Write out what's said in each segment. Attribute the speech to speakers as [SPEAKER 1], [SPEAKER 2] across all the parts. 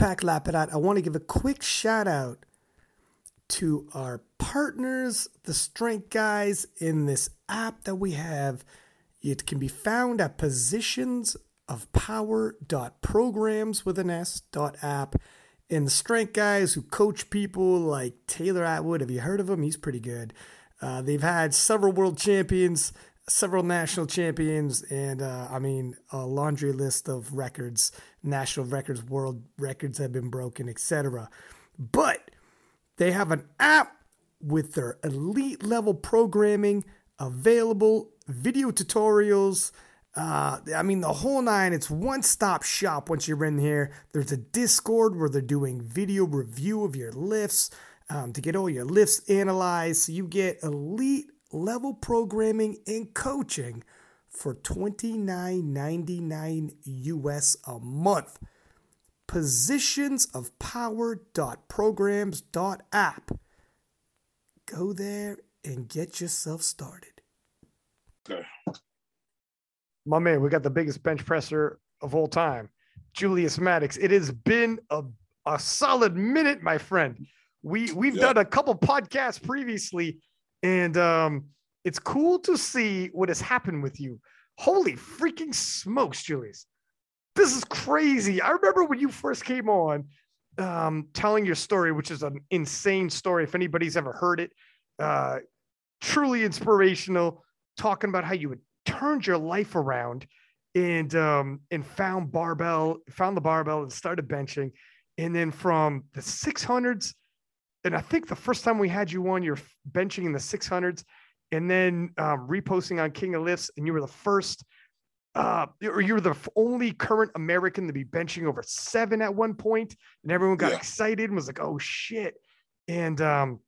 [SPEAKER 1] Pack Lapidat, I want to give a quick shout out to our partners, the Strength Guys, in this app that we have. It can be found at positions of power.programs with an S dot app. And the strength guys who coach people like Taylor Atwood, have you heard of him? He's pretty good. Uh, they've had several world champions, several national champions, and uh, I mean, a laundry list of records, national records, world records have been broken, etc. But they have an app with their elite level programming available, video tutorials. Uh, I mean, the whole nine, it's one stop shop once you're in here. There's a Discord where they're doing video review of your lifts um, to get all your lifts analyzed. So you get elite level programming and coaching for $29.99 US a month. Positions of power.programs.app. Go there and get yourself started.
[SPEAKER 2] Okay.
[SPEAKER 1] My man, we got the biggest bench presser of all time, Julius Maddox. It has been a, a solid minute, my friend. We we've done a couple podcasts previously, and um, it's cool to see what has happened with you. Holy freaking smokes, Julius! This is crazy. I remember when you first came on, um, telling your story, which is an insane story. If anybody's ever heard it, uh, truly inspirational. Talking about how you had turned your life around and um, and found barbell, found the barbell and started benching, and then from the 600s and I think the first time we had you on, you're benching in the 600s and then um, reposting on King of Lifts, and you were the first, uh, or you were the only current American to be benching over seven at one point, and everyone got yeah. excited and was like, "Oh shit!" And um,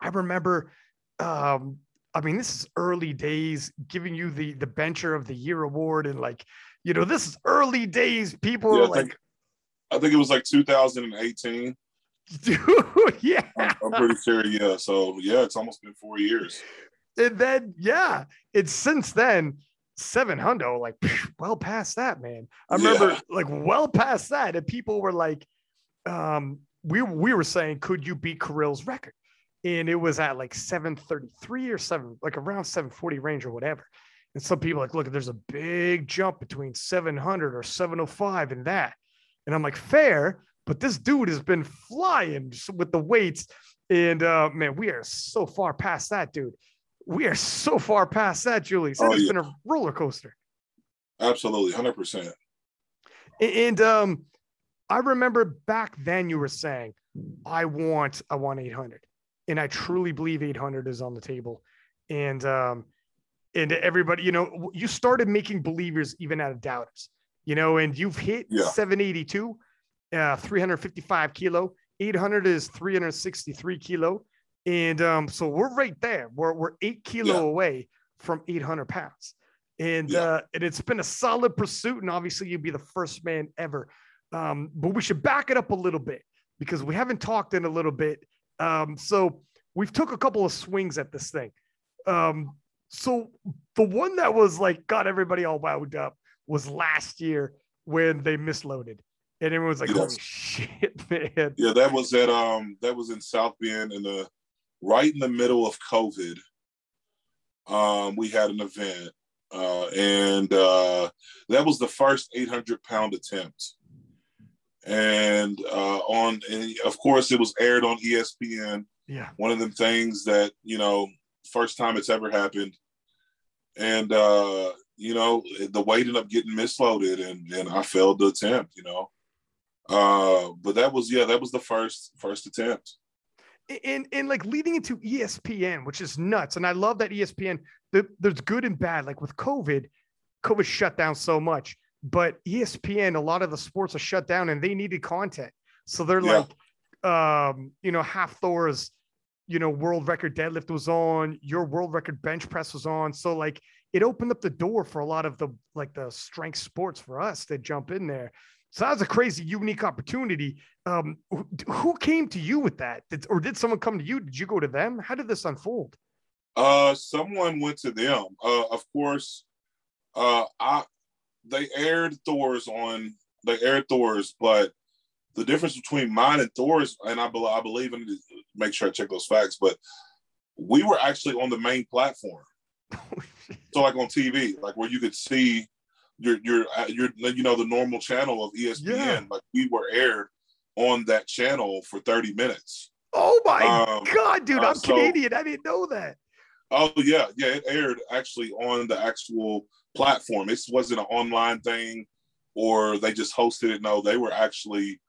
[SPEAKER 1] I remember, um, I mean, this is early days, giving you the the Bencher of the Year award, and like, you know, this is early days. People yeah, are I like,
[SPEAKER 2] think, I think it was like 2018
[SPEAKER 1] Dude, yeah.
[SPEAKER 2] I'm, I'm, pretty sure, yeah. So yeah, it's almost been four years.
[SPEAKER 1] And then yeah, it's since then seven hundo, like well past that, man. I remember yeah. like well past that, and people were like, um, we we were saying, could you beat Kirill's record? And it was at like 733 or seven, like around 740 range or whatever. And some people like, look, there's a big jump between 700 or 705 and that. And I'm like, fair, but this dude has been flying with the weights. And uh, man, we are so far past that, dude. We are so far past that, Julie. So oh, it's yeah. been a roller coaster.
[SPEAKER 2] Absolutely, hundred percent.
[SPEAKER 1] And um, I remember back then you were saying, "I want, I want 800," and I truly believe 800 is on the table. And um, and everybody, you know, you started making believers even out of doubters, you know, and you've hit yeah. 782 uh, 355 kilo. 800 is 363 kilo. And um, so we're right there. We're, we're eight kilo yeah. away from 800 pounds. And, yeah. uh, and it's been a solid pursuit. And obviously, you'd be the first man ever. Um, but we should back it up a little bit because we haven't talked in a little bit. Um, so we've took a couple of swings at this thing. Um, so the one that was like got everybody all wound up was last year when they misloaded and everyone was like, "Holy shit, man!"
[SPEAKER 2] Yeah, that was at um, that was in South Bend in the right in the middle of COVID. Um, we had an event, uh, and uh, that was the first 800 pound attempt. And uh, on, and of course, it was aired on ESPN.
[SPEAKER 1] Yeah,
[SPEAKER 2] one of them things that you know, first time it's ever happened, and uh, you know, the weight ended up getting misloaded, and and I failed the attempt. You know, uh, but that was yeah, that was the first first attempt.
[SPEAKER 1] And and like leading into ESPN, which is nuts. And I love that ESPN. The, there's good and bad. Like with COVID, COVID shut down so much. But ESPN, a lot of the sports are shut down, and they needed content. So they're yeah. like, um, you know, Hafthor's, you know, world record deadlift was on. Your world record bench press was on. So like, it opened up the door for a lot of the like the strength sports for us to jump in there. So that was a crazy, unique opportunity. Um, who came to you with that? Did, or did someone come to you? Did you go to them? How did this unfold?
[SPEAKER 2] Uh, someone went to them. Uh, of course, uh, I they aired Thor's on they aired Thor's, but the difference between mine and Thor's, and I, be- I believe in make sure I check those facts, but we were actually on the main platform. so like on TV, like where you could see your your uh, your you know the normal channel of ESPN, yeah. like we were aired on that channel for 30 minutes.
[SPEAKER 1] Oh my um, god, dude, I'm so, Canadian. I didn't know that.
[SPEAKER 2] Oh yeah, yeah, it aired actually on the actual platform. This wasn't an online thing or they just hosted it. No, they were actually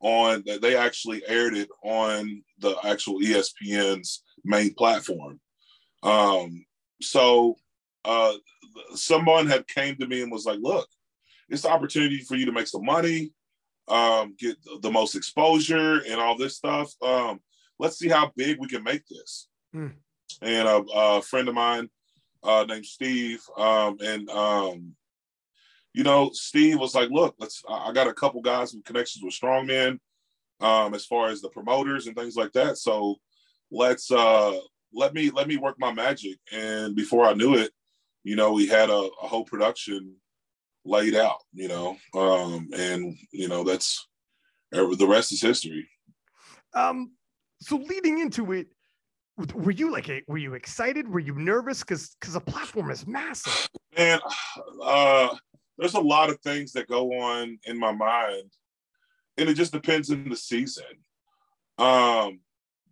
[SPEAKER 2] on they actually aired it on the actual ESPN's main platform. Um, so uh, someone had came to me and was like, "Look, it's the opportunity for you to make some money, um, get the most exposure, and all this stuff. Um, let's see how big we can make this." Mm. And a, a, friend of mine uh, named Steve, um, and um, you know, Steve was like, "Look, let's. I got a couple guys with connections with strongmen, um, as far as the promoters and things like that. So let's uh, let me let me work my magic." And before I knew it, you know, we had a, a whole production laid out. You know, um, and you know that's the rest is history.
[SPEAKER 1] Um, so leading into it, were you like were you excited? Were you nervous? Because because the platform is massive.
[SPEAKER 2] Man, uh, there's a lot of things that go on in my mind, and it just depends on the season. Um,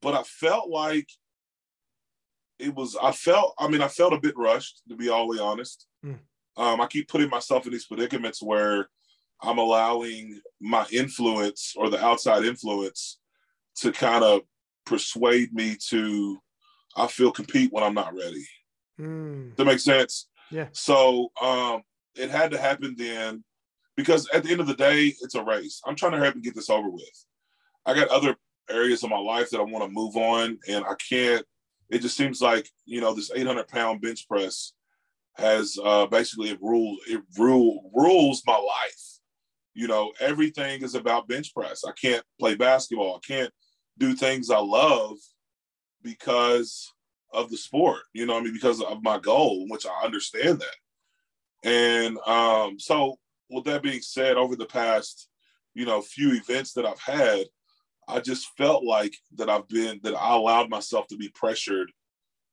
[SPEAKER 2] but I felt like it was. I felt. I mean, I felt a bit rushed, to be all the way honest. Mm. Um, I keep putting myself in these predicaments where I'm allowing my influence or the outside influence to kind of persuade me to, I feel compete when I'm not ready. Mm. That makes sense.
[SPEAKER 1] Yeah.
[SPEAKER 2] So um, it had to happen then because at the end of the day, it's a race. I'm trying to help and get this over with. I got other areas of my life that I want to move on, and I can't. It just seems like you know this 800 pound bench press has uh, basically it it rule rules my life. You know everything is about bench press. I can't play basketball. I can't do things I love because of the sport. You know I mean because of my goal, which I understand that. And um, so, with that being said, over the past, you know, few events that I've had, I just felt like that I've been that I allowed myself to be pressured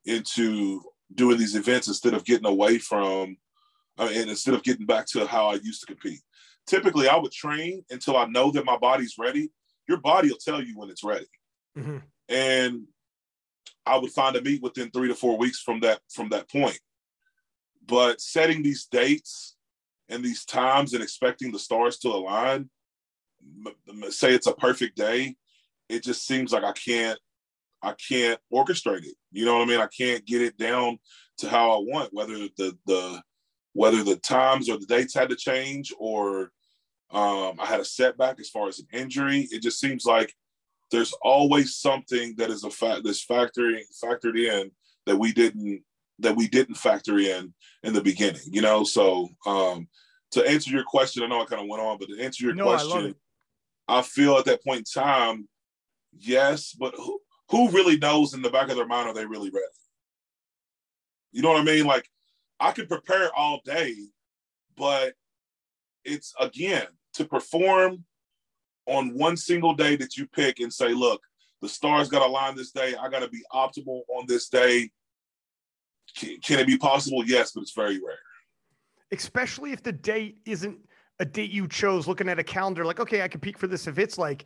[SPEAKER 2] into doing these events instead of getting away from, uh, and instead of getting back to how I used to compete. Typically, I would train until I know that my body's ready. Your body will tell you when it's ready, mm-hmm. and I would find a meet within three to four weeks from that from that point. But setting these dates and these times and expecting the stars to align, say it's a perfect day, it just seems like I can't I can't orchestrate it. You know what I mean? I can't get it down to how I want, whether the the whether the times or the dates had to change or um, I had a setback as far as an injury. It just seems like there's always something that is a fact that's factoring factored in that we didn't that we didn't factor in in the beginning, you know? So um, to answer your question, I know I kind of went on, but to answer your no, question, I, I, feel at that point in time, yes, but who, who really knows in the back of their mind, are they really ready? You know what I mean? Like I can prepare all day, but it's again to perform on one single day that you pick and say, look, the stars got to line this day. I got to be optimal on this day can it be possible? Yes, but it's very rare.
[SPEAKER 1] Especially if the date isn't a date you chose, looking at a calendar, like, okay, I can peak for this. If it's like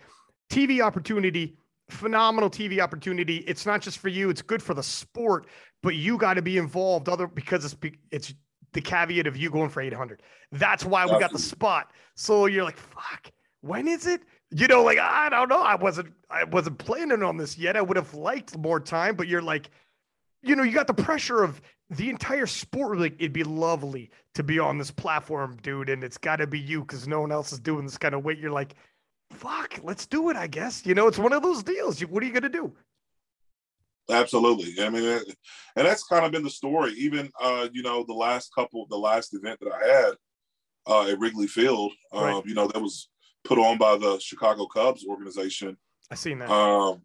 [SPEAKER 1] TV opportunity, phenomenal TV opportunity. It's not just for you, it's good for the sport, but you got to be involved other because it's it's the caveat of you going for 800. That's why we got the spot. So you're like, fuck, when is it? You know, like I don't know. I wasn't I wasn't planning on this yet. I would have liked more time, but you're like, you know, you got the pressure of the entire sport. Like, it'd be lovely to be on this platform, dude, and it's got to be you because no one else is doing this kind of weight. You're like, fuck, let's do it. I guess you know it's one of those deals. What are you gonna do?
[SPEAKER 2] Absolutely. I mean, and that's kind of been the story. Even, uh, you know, the last couple, the last event that I had uh, at Wrigley Field, uh, right. you know, that was put on by the Chicago Cubs organization.
[SPEAKER 1] I seen that.
[SPEAKER 2] Um,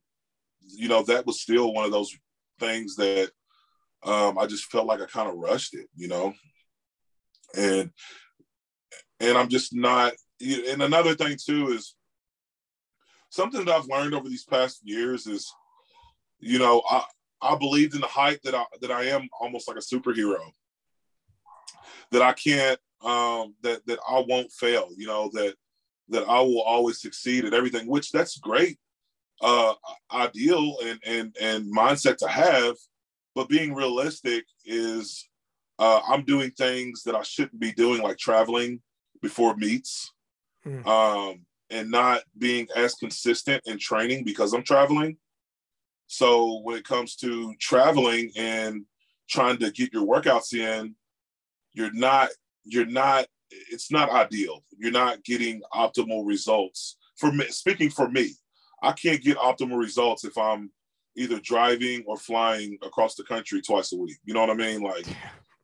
[SPEAKER 2] you know, that was still one of those things that um, I just felt like I kind of rushed it, you know, and and I'm just not. And another thing too is something that I've learned over these past years is, you know, I I believed in the hype that I that I am almost like a superhero. That I can't um that that I won't fail, you know, that that I will always succeed at everything, which that's great uh ideal and and and mindset to have, but being realistic is uh I'm doing things that I shouldn't be doing like traveling before meets. Mm. Um and not being as consistent in training because I'm traveling. So when it comes to traveling and trying to get your workouts in, you're not you're not it's not ideal. You're not getting optimal results. For me, speaking for me, I can't get optimal results if I'm either driving or flying across the country twice a week. You know what I mean? Like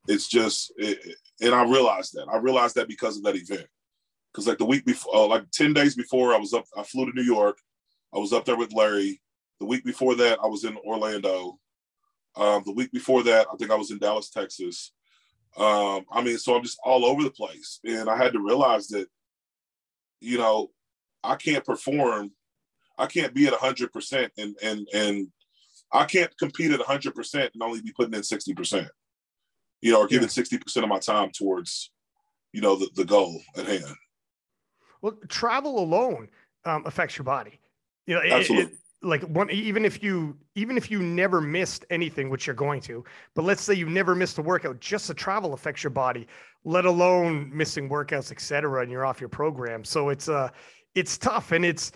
[SPEAKER 2] it's just it, and I realized that. I realized that because of that event because like the week before, uh, like ten days before, I was up. I flew to New York. I was up there with Larry. The week before that, I was in Orlando. Um, the week before that, I think I was in Dallas, Texas. Um, I mean, so I'm just all over the place, and I had to realize that, you know, I can't perform. I can't be at hundred percent, and and and I can't compete at hundred percent and only be putting in sixty percent. You know, or giving sixty percent of my time towards, you know, the, the goal at hand.
[SPEAKER 1] Well, travel alone um, affects your body. You know,
[SPEAKER 2] Absolutely. It, it,
[SPEAKER 1] like one, even if you even if you never missed anything, which you're going to, but let's say you never missed a workout, just the travel affects your body, let alone missing workouts, etc. And you're off your program. So it's uh, it's tough, and it's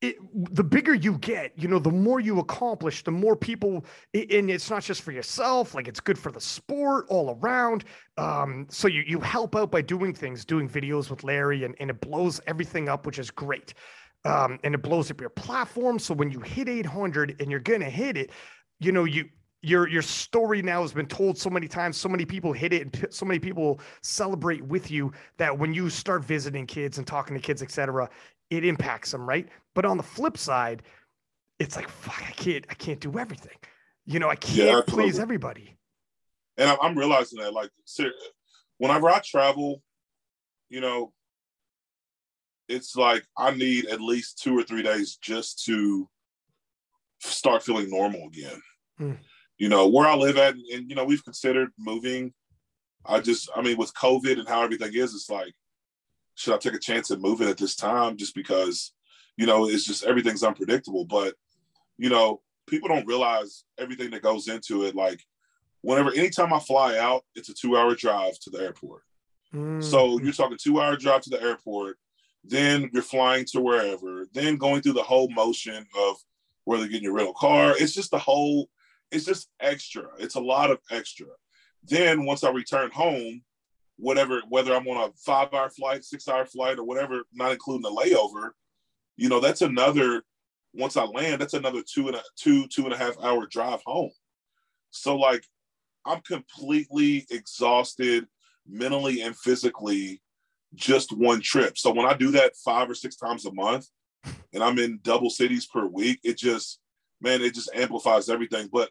[SPEAKER 1] it, the bigger you get, you know, the more you accomplish, the more people, and it's not just for yourself, like it's good for the sport all around. Um, so you, you help out by doing things, doing videos with Larry, and, and it blows everything up, which is great. Um, and it blows up your platform. So when you hit 800 and you're going to hit it, you know, you, your your story now has been told so many times so many people hit it and so many people celebrate with you that when you start visiting kids and talking to kids etc it impacts them, right? But on the flip side, it's like, fuck, I can't, I can't do everything. You know, I can't yeah, please everybody.
[SPEAKER 2] And I'm realizing that, like, whenever I travel, you know, it's like I need at least two or three days just to start feeling normal again. Hmm. You know, where I live at, and, you know, we've considered moving. I just, I mean, with COVID and how everything is, it's like should I take a chance at moving at this time just because, you know, it's just everything's unpredictable. But, you know, people don't realize everything that goes into it. Like whenever anytime I fly out, it's a two hour drive to the airport. Mm-hmm. So you're talking two hour drive to the airport, then you're flying to wherever, then going through the whole motion of whether getting your rental car. It's just the whole, it's just extra. It's a lot of extra. Then once I return home, whatever, whether I'm on a five hour flight, six hour flight, or whatever, not including the layover, you know, that's another, once I land, that's another two and a two, two and a half hour drive home. So like I'm completely exhausted mentally and physically just one trip. So when I do that five or six times a month and I'm in double cities per week, it just, man, it just amplifies everything. But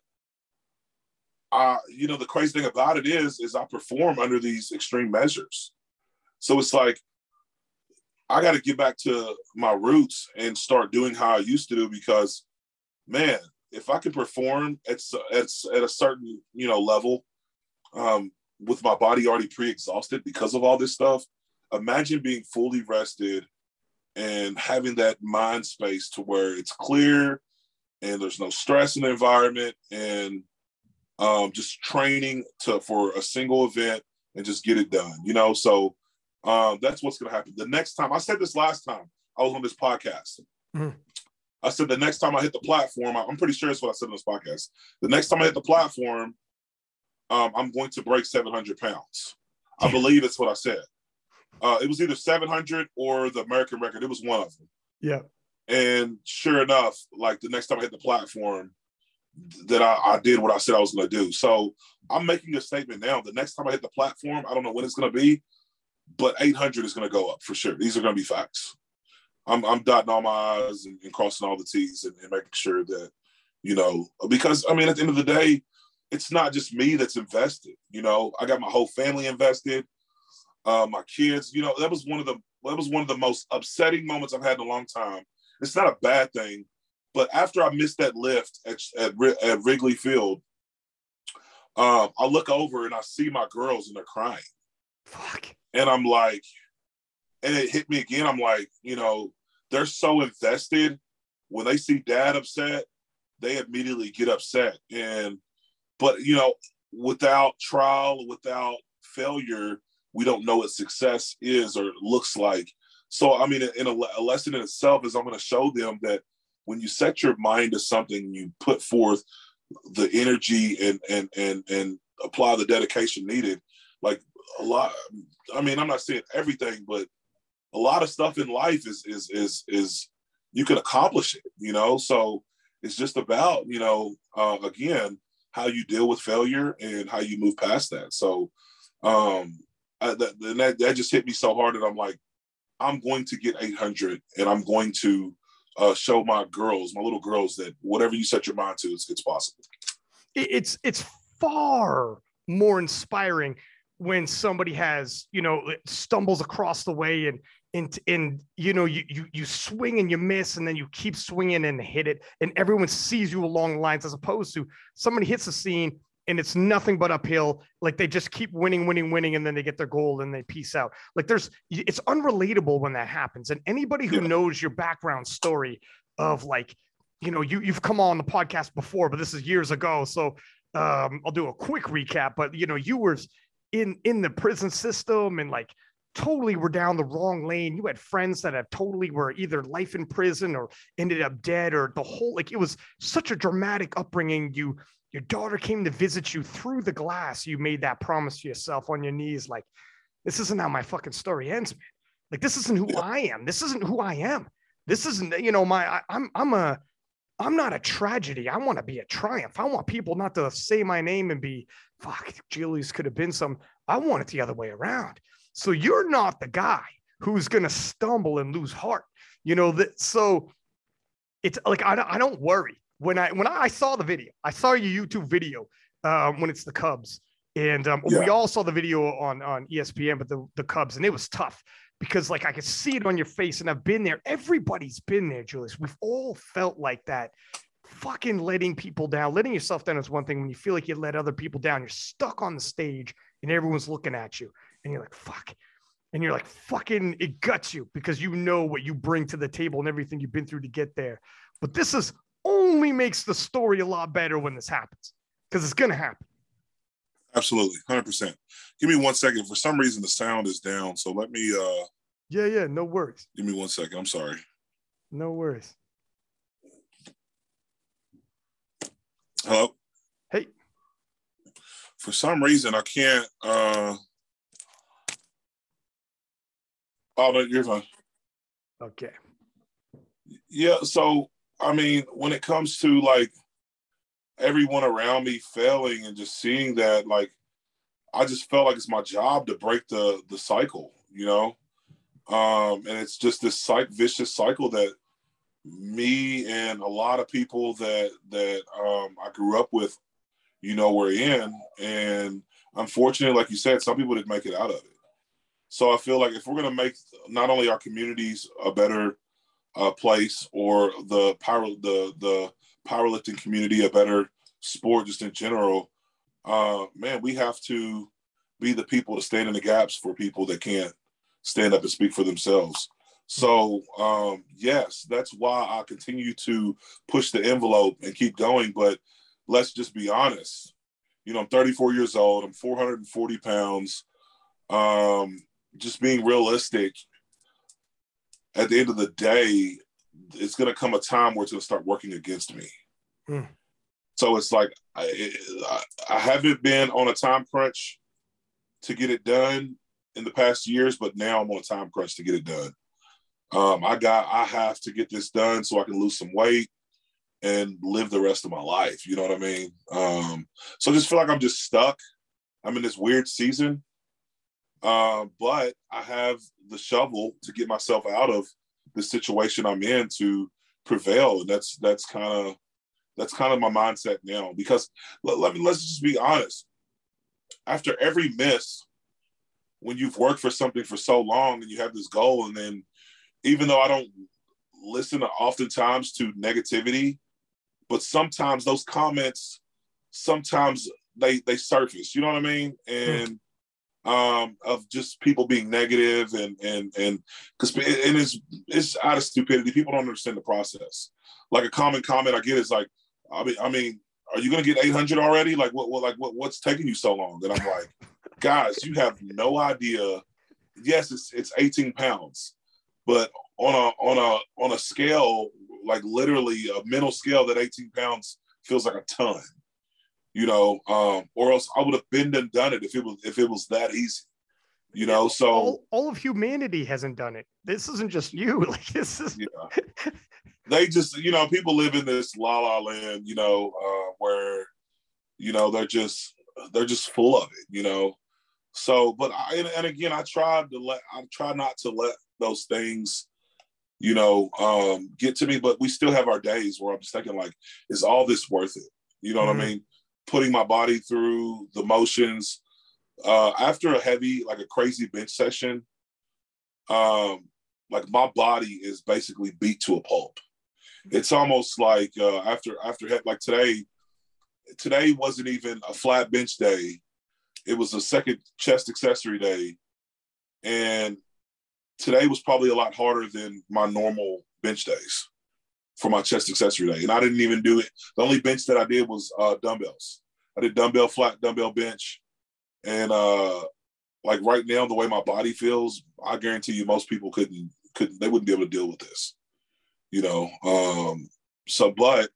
[SPEAKER 2] uh, you know, the crazy thing about it is, is I perform under these extreme measures. So it's like I got to get back to my roots and start doing how I used to do because, man, if I can perform at at, at a certain you know level, um, with my body already pre-exhausted because of all this stuff, imagine being fully rested and having that mind space to where it's clear and there's no stress in the environment and um, just training to for a single event and just get it done. You know, so um, that's what's going to happen. The next time I said this last time I was on this podcast. Mm-hmm. I said the next time I hit the platform, I'm pretty sure it's what I said on this podcast. The next time I hit the platform, um, I'm going to break 700 pounds. I believe it's what I said. Uh, it was either 700 or the American record. It was one of them.
[SPEAKER 1] Yeah.
[SPEAKER 2] And sure enough, like the next time I hit the platform, that I, I did what I said I was going to do. So I'm making a statement now. The next time I hit the platform, I don't know when it's going to be, but 800 is going to go up for sure. These are going to be facts. I'm, I'm dotting all my I's and, and crossing all the T's and, and, making sure that, you know, because I mean, at the end of the day, it's not just me that's invested. You know, I got my whole family invested, uh, my kids. You know, that was one of the that was one of the most upsetting moments I've had in a long time. it's not a bad thing. But after I missed that lift at at, at Wrigley Field, um, I look over and I see my girls and they're crying.
[SPEAKER 1] Fuck.
[SPEAKER 2] And I'm like, and it hit me again. I'm like, you know, they're so invested. When they see dad upset, they immediately get upset. And, but, you know, without trial, without failure, we don't know what success is or looks like. So, I mean, in a, a lesson in itself is I'm going to show them that when you set your mind to something, you put forth the energy and and and and apply the dedication needed. Like a lot, I mean, I'm not saying everything, but a lot of stuff in life is is is is you can accomplish it. You know, so it's just about you know uh, again how you deal with failure and how you move past that. So um, I, that, that that just hit me so hard that I'm like, I'm going to get 800 and I'm going to uh, show my girls, my little girls, that whatever you set your mind to, it's, it's possible.
[SPEAKER 1] It's it's far more inspiring when somebody has you know stumbles across the way and and and you know you you you swing and you miss and then you keep swinging and hit it and everyone sees you along the lines as opposed to somebody hits the scene and it's nothing but uphill. Like they just keep winning, winning, winning, and then they get their goal and they peace out. Like there's, it's unrelatable when that happens. And anybody who yeah. knows your background story of like, you know, you you've come on the podcast before, but this is years ago. So um, I'll do a quick recap. But you know, you were in in the prison system and like totally were down the wrong lane. You had friends that have totally were either life in prison or ended up dead or the whole like it was such a dramatic upbringing. You your daughter came to visit you through the glass. You made that promise to yourself on your knees, like, this isn't how my fucking story ends, man. Like, this isn't who I am. This isn't who I am. This isn't, you know, my, I, I'm, I'm a, I'm not a tragedy. I want to be a triumph. I want people not to say my name and be, fuck, Julius could have been some. I want it the other way around. So you're not the guy who's going to stumble and lose heart. You know, that, so it's like, I I don't worry when I when I saw the video, I saw your YouTube video um, when it's the Cubs, and um, yeah. we all saw the video on on ESPN, but the the Cubs, and it was tough because like I could see it on your face, and I've been there. Everybody's been there, Julius. We've all felt like that. Fucking letting people down, letting yourself down is one thing. When you feel like you let other people down, you're stuck on the stage and everyone's looking at you, and you're like, "Fuck." And you're like, fucking, it guts you because you know what you bring to the table and everything you've been through to get there. But this is only makes the story a lot better when this happens because it's going to happen.
[SPEAKER 2] Absolutely, hundred percent. Give me one second. For some reason, the sound is down, so let me. uh
[SPEAKER 1] Yeah, yeah, no worries.
[SPEAKER 2] Give me one second. I'm sorry.
[SPEAKER 1] No worries.
[SPEAKER 2] Hello.
[SPEAKER 1] Hey.
[SPEAKER 2] For some reason, I can't. uh Oh, no, you're fine.
[SPEAKER 1] Okay.
[SPEAKER 2] Yeah. So I mean, when it comes to like everyone around me failing and just seeing that, like, I just felt like it's my job to break the the cycle, you know. Um, and it's just this psych vicious cycle that me and a lot of people that that um, I grew up with, you know, were in. And unfortunately, like you said, some people didn't make it out of it. So I feel like if we're gonna make not only our communities a better uh, place or the power the the powerlifting community a better sport just in general uh, man we have to be the people to stand in the gaps for people that can't stand up and speak for themselves. So um, yes that's why i continue to push the envelope and keep going. But let's just be honest. You know i'm 34 years old. I'm 440 pounds. Um, just being realistic at the end of the day, it's going to come a time where it's going to start working against me. Hmm. So it's like I, I haven't been on a time crunch to get it done in the past years, but now I'm on a time crunch to get it done. Um, I got I have to get this done so I can lose some weight and live the rest of my life. You know what I mean? Um, so I just feel like I'm just stuck. I'm in this weird season uh, but I have the shovel to get myself out of the situation I'm in to prevail, and that's that's kind of that's kind of my mindset now. Because let, let me let's just be honest. After every miss, when you've worked for something for so long and you have this goal, and then even though I don't listen to oftentimes to negativity, but sometimes those comments, sometimes they they surface. You know what I mean? And um, of just people being negative and and and because and it's it's out of stupidity. People don't understand the process. Like a common comment I get is like, I mean, I mean, are you going to get 800 already? Like what, what like what what's taking you so long? And I'm like, guys, you have no idea. Yes, it's it's 18 pounds, but on a on a on a scale like literally a mental scale that 18 pounds feels like a ton you know um or else i would have been and done it if it was if it was that easy you know so
[SPEAKER 1] all, all of humanity hasn't done it this isn't just you like this is
[SPEAKER 2] yeah. they just you know people live in this la la land you know uh where you know they're just they're just full of it you know so but i and, and again i tried to let i try not to let those things you know, um, get to me. But we still have our days where I'm just thinking, like, is all this worth it? You know mm-hmm. what I mm-hmm. mean? Putting my body through the motions. Uh, after a heavy, like a crazy bench session, um, like my body is basically beat to a pulp. It's almost like uh, after after like today, today wasn't even a flat bench day. It was a second chest accessory day, and today was probably a lot harder than my normal bench days for my chest accessory day. And I didn't even do it. The only bench that I did was uh, dumbbells. I did dumbbell flat, dumbbell bench. And uh, like right now, the way my body feels, I guarantee you most people couldn't, couldn't, they wouldn't be able to deal with this, you know? Um, so, but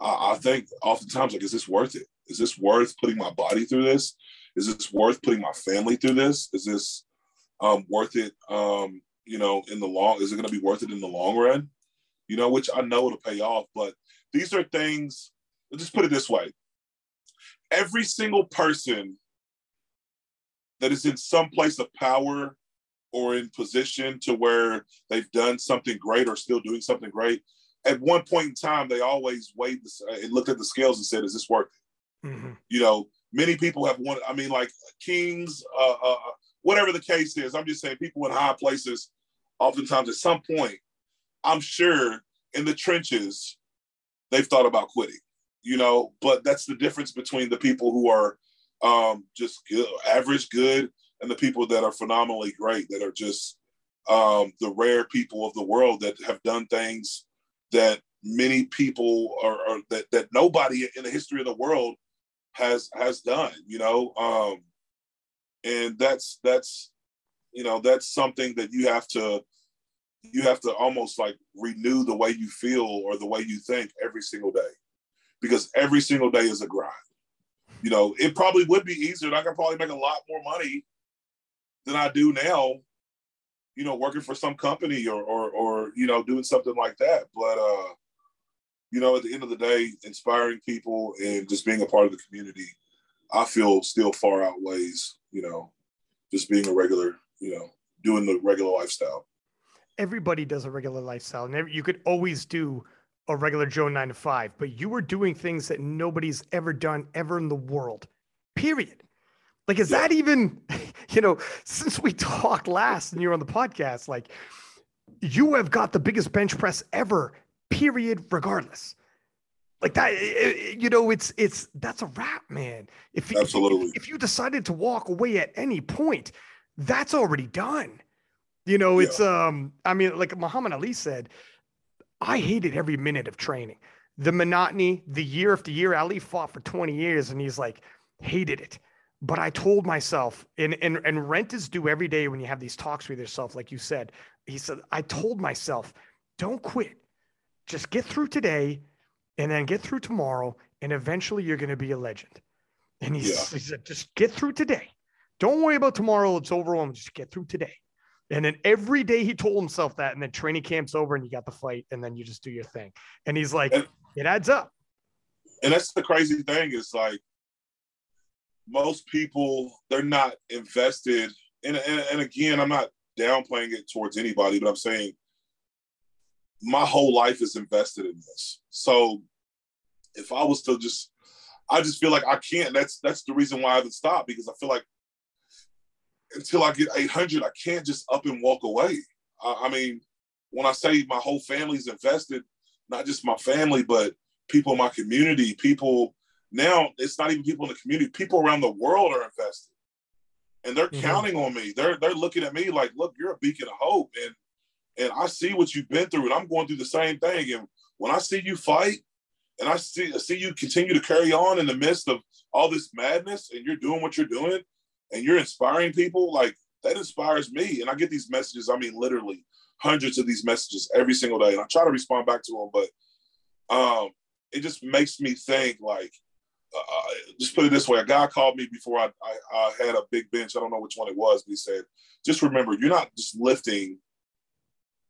[SPEAKER 2] I, I think oftentimes, like, is this worth it? Is this worth putting my body through this? Is this worth putting my family through this? Is this, um, worth it, um, you know, in the long, is it going to be worth it in the long run? You know, which I know it'll pay off, but these are things, let's just put it this way. Every single person that is in some place of power or in position to where they've done something great or still doing something great, at one point in time, they always weighed and looked at the scales and said, "Is this worth it?" Mm-hmm. You know, many people have wanted. I mean, like kings, uh, uh, whatever the case is, I'm just saying people in high places, oftentimes at some point, I'm sure in the trenches, they've thought about quitting, you know, but that's the difference between the people who are um, just good, average good and the people that are phenomenally great, that are just um, the rare people of the world that have done things that many people are, are that, that nobody in the history of the world has has done, you know. Um, and that's that's you know that's something that you have to you have to almost like renew the way you feel or the way you think every single day. Because every single day is a grind. You know it probably would be easier and i could probably make a lot more money than i do now you know working for some company or or, or you know doing something like that. But uh you know at the end of the day inspiring people and just being a part of the community i feel still far outweighs you know, just being a regular, you know, doing the regular lifestyle.
[SPEAKER 1] Everybody does a regular lifestyle, and you could always do a regular Joe nine to five, but you were doing things that nobody's ever done ever in the world. Period. Like, is yeah. that even, you know, since we talked last and you're on the podcast, like, you have got the biggest bench press ever, period, regardless like that you know it's it's that's a wrap man if
[SPEAKER 2] absolutely
[SPEAKER 1] if, if you decided to walk away at any point that's already done you know it's yeah. um i mean like muhammad ali said i hated every minute of training the monotony the year after year ali fought for 20 years and he's like hated it but i told myself and and, and rent is due every day when you have these talks with yourself like you said he said i told myself don't quit just get through today and then get through tomorrow, and eventually you're going to be a legend. And he, yeah. he said, just get through today. Don't worry about tomorrow. It's overwhelming. Just get through today. And then every day he told himself that. And then training camp's over and you got the fight and then you just do your thing. And he's like, and, it adds up.
[SPEAKER 2] And that's the crazy thing is like most people, they're not invested. And, and, and again, I'm not downplaying it towards anybody, but I'm saying my whole life is invested in this. So if I was to just, I just feel like I can't. That's that's the reason why I haven't stopped because I feel like until I get 800, I can't just up and walk away. I, I mean, when I say my whole family's invested, not just my family, but people in my community, people now it's not even people in the community, people around the world are invested. And they're mm-hmm. counting on me. They're they're looking at me like, look, you're a beacon of hope. And and I see what you've been through, and I'm going through the same thing. And when I see you fight, and I see I see you continue to carry on in the midst of all this madness, and you're doing what you're doing, and you're inspiring people, like that inspires me. And I get these messages. I mean, literally hundreds of these messages every single day, and I try to respond back to them, but um, it just makes me think like. Uh, just put it this way: a guy called me before I, I, I had a big bench. I don't know which one it was, but he said, "Just remember, you're not just lifting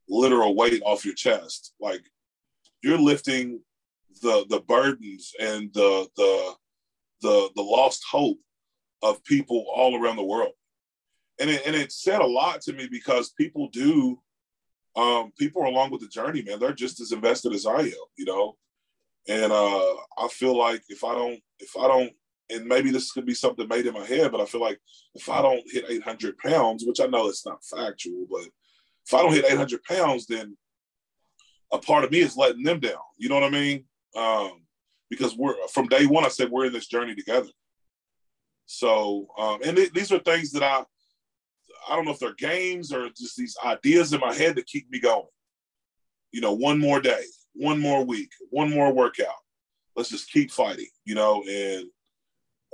[SPEAKER 2] literal weight off your chest. Like you're lifting the the burdens and the the the the lost hope of people all around the world. And it, and it said a lot to me because people do um, people are along with the journey, man. They're just as invested as I am, you know. And uh, I feel like if I don't, if I don't, and maybe this could be something made in my head, but I feel like if I don't hit 800 pounds, which I know it's not factual, but if I don't hit 800 pounds, then a part of me is letting them down. You know what I mean? Um, because we're from day one, I said we're in this journey together. So, um, and th- these are things that I, I don't know if they're games or just these ideas in my head that keep me going. You know, one more day, one more week, one more workout. Let's just keep fighting. You know, and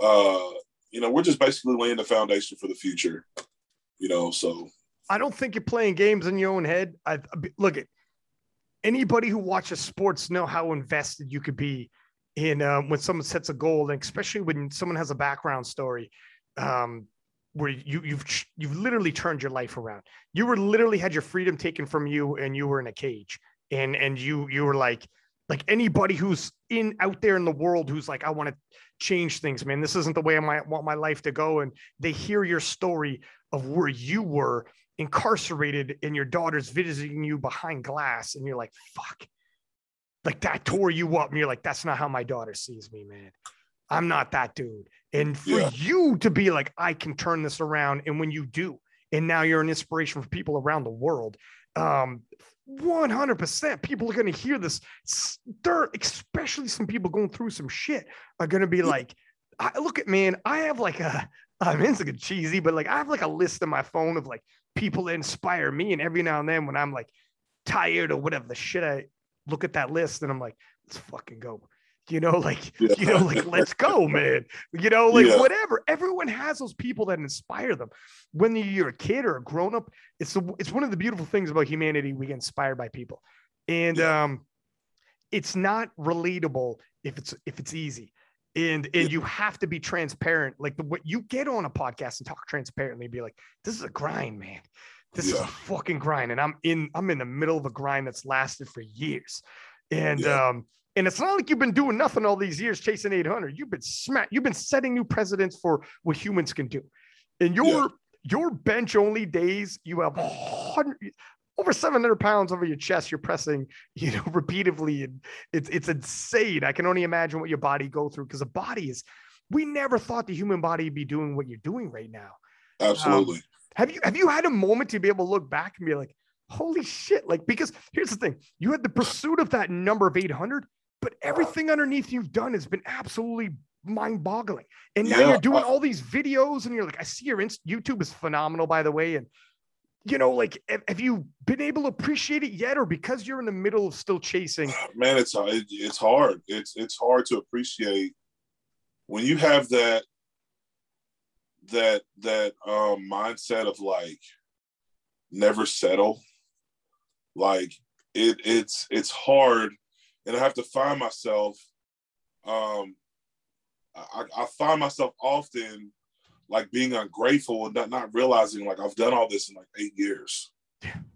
[SPEAKER 2] uh, you know, we're just basically laying the foundation for the future. You know, so
[SPEAKER 1] I don't think you're playing games in your own head. I look at anybody who watches sports know how invested you could be in um, when someone sets a goal, and especially when someone has a background story um, where you you've you've literally turned your life around. You were literally had your freedom taken from you, and you were in a cage, and and you you were like like anybody who's in out there in the world who's like i want to change things man. This isn't the way i might want my life to go. And they hear your story of where you were incarcerated and your daughter's visiting you behind glass and you're like fuck like that tore you up and you're like that's not how my daughter sees me man i'm not that dude and for yeah. you to be like i can turn this around and when you do and now you're an inspiration for people around the world um 100% people are going to hear this they're especially some people going through some shit are going to be like I, look at man i have like a I mean, it's like cheesy, but like I have like a list on my phone of like people that inspire me. And every now and then when I'm like tired or whatever the shit, I look at that list and I'm like, let's fucking go. You know, like, yeah. you know, like, let's go, man. You know, like yeah. whatever. Everyone has those people that inspire them. When you're a kid or a grown up, it's the, it's one of the beautiful things about humanity. We get inspired by people. And yeah. um, it's not relatable if it's if it's easy and and you have to be transparent like the what you get on a podcast and talk transparently and be like this is a grind man this yeah. is a fucking grind and i'm in i'm in the middle of a grind that's lasted for years and yeah. um and it's not like you've been doing nothing all these years chasing 800 you've been smack you've been setting new precedents for what humans can do in your yeah. your bench only days you have 100 over 700 pounds over your chest you're pressing you know repeatedly and it's it's insane i can only imagine what your body go through because the body is we never thought the human body would be doing what you're doing right now
[SPEAKER 2] absolutely um,
[SPEAKER 1] have you have you had a moment to be able to look back and be like holy shit like because here's the thing you had the pursuit of that number of 800 but everything underneath you've done has been absolutely mind-boggling and now yeah, you're doing uh, all these videos and you're like i see your inst- youtube is phenomenal by the way and you know, like have you been able to appreciate it yet, or because you're in the middle of still chasing?
[SPEAKER 2] Man, it's uh, it's hard. It's it's hard to appreciate when you have that that that um, mindset of like never settle. Like it it's it's hard, and I have to find myself. Um, I, I find myself often like being ungrateful and not, not realizing like I've done all this in like eight years.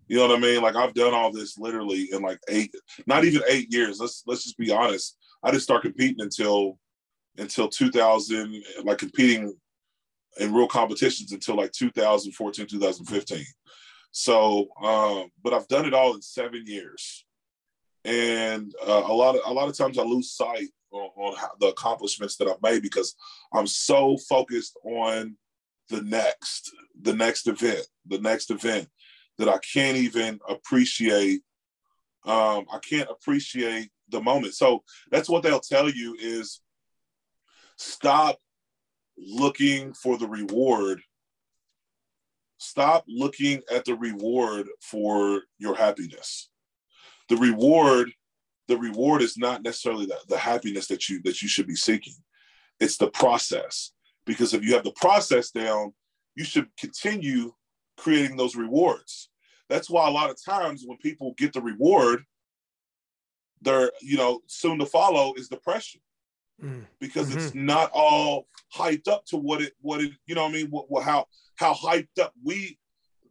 [SPEAKER 2] You know what I mean? Like I've done all this literally in like eight, not even eight years. Let's let's just be honest. I didn't start competing until until 2000, like competing in real competitions until like 2014, 2015. So, um, but I've done it all in seven years, and uh, a lot of a lot of times I lose sight on, on the accomplishments that I've made because I'm so focused on the next, the next event, the next event, that I can't even appreciate. Um, I can't appreciate the moment. So that's what they'll tell you is stop looking for the reward. Stop looking at the reward for your happiness. The reward, the reward is not necessarily the, the happiness that you that you should be seeking. It's the process. Because if you have the process down, you should continue creating those rewards. That's why a lot of times when people get the reward, they're, you know, soon to follow is depression mm. because mm-hmm. it's not all hyped up to what it what it you know what I mean what, what, how how hyped up we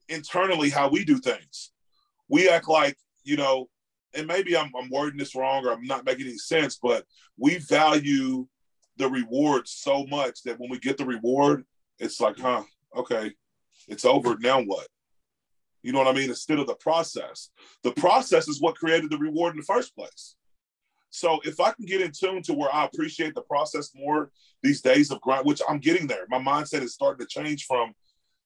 [SPEAKER 2] internally how we do things. We act like you know, and maybe I'm, I'm wording this wrong or I'm not making any sense, but we value the reward so much that when we get the reward, it's like, huh, okay, it's over. Now what? You know what I mean? Instead of the process, the process is what created the reward in the first place. So if I can get in tune to where I appreciate the process more these days of grind, which I'm getting there, my mindset is starting to change from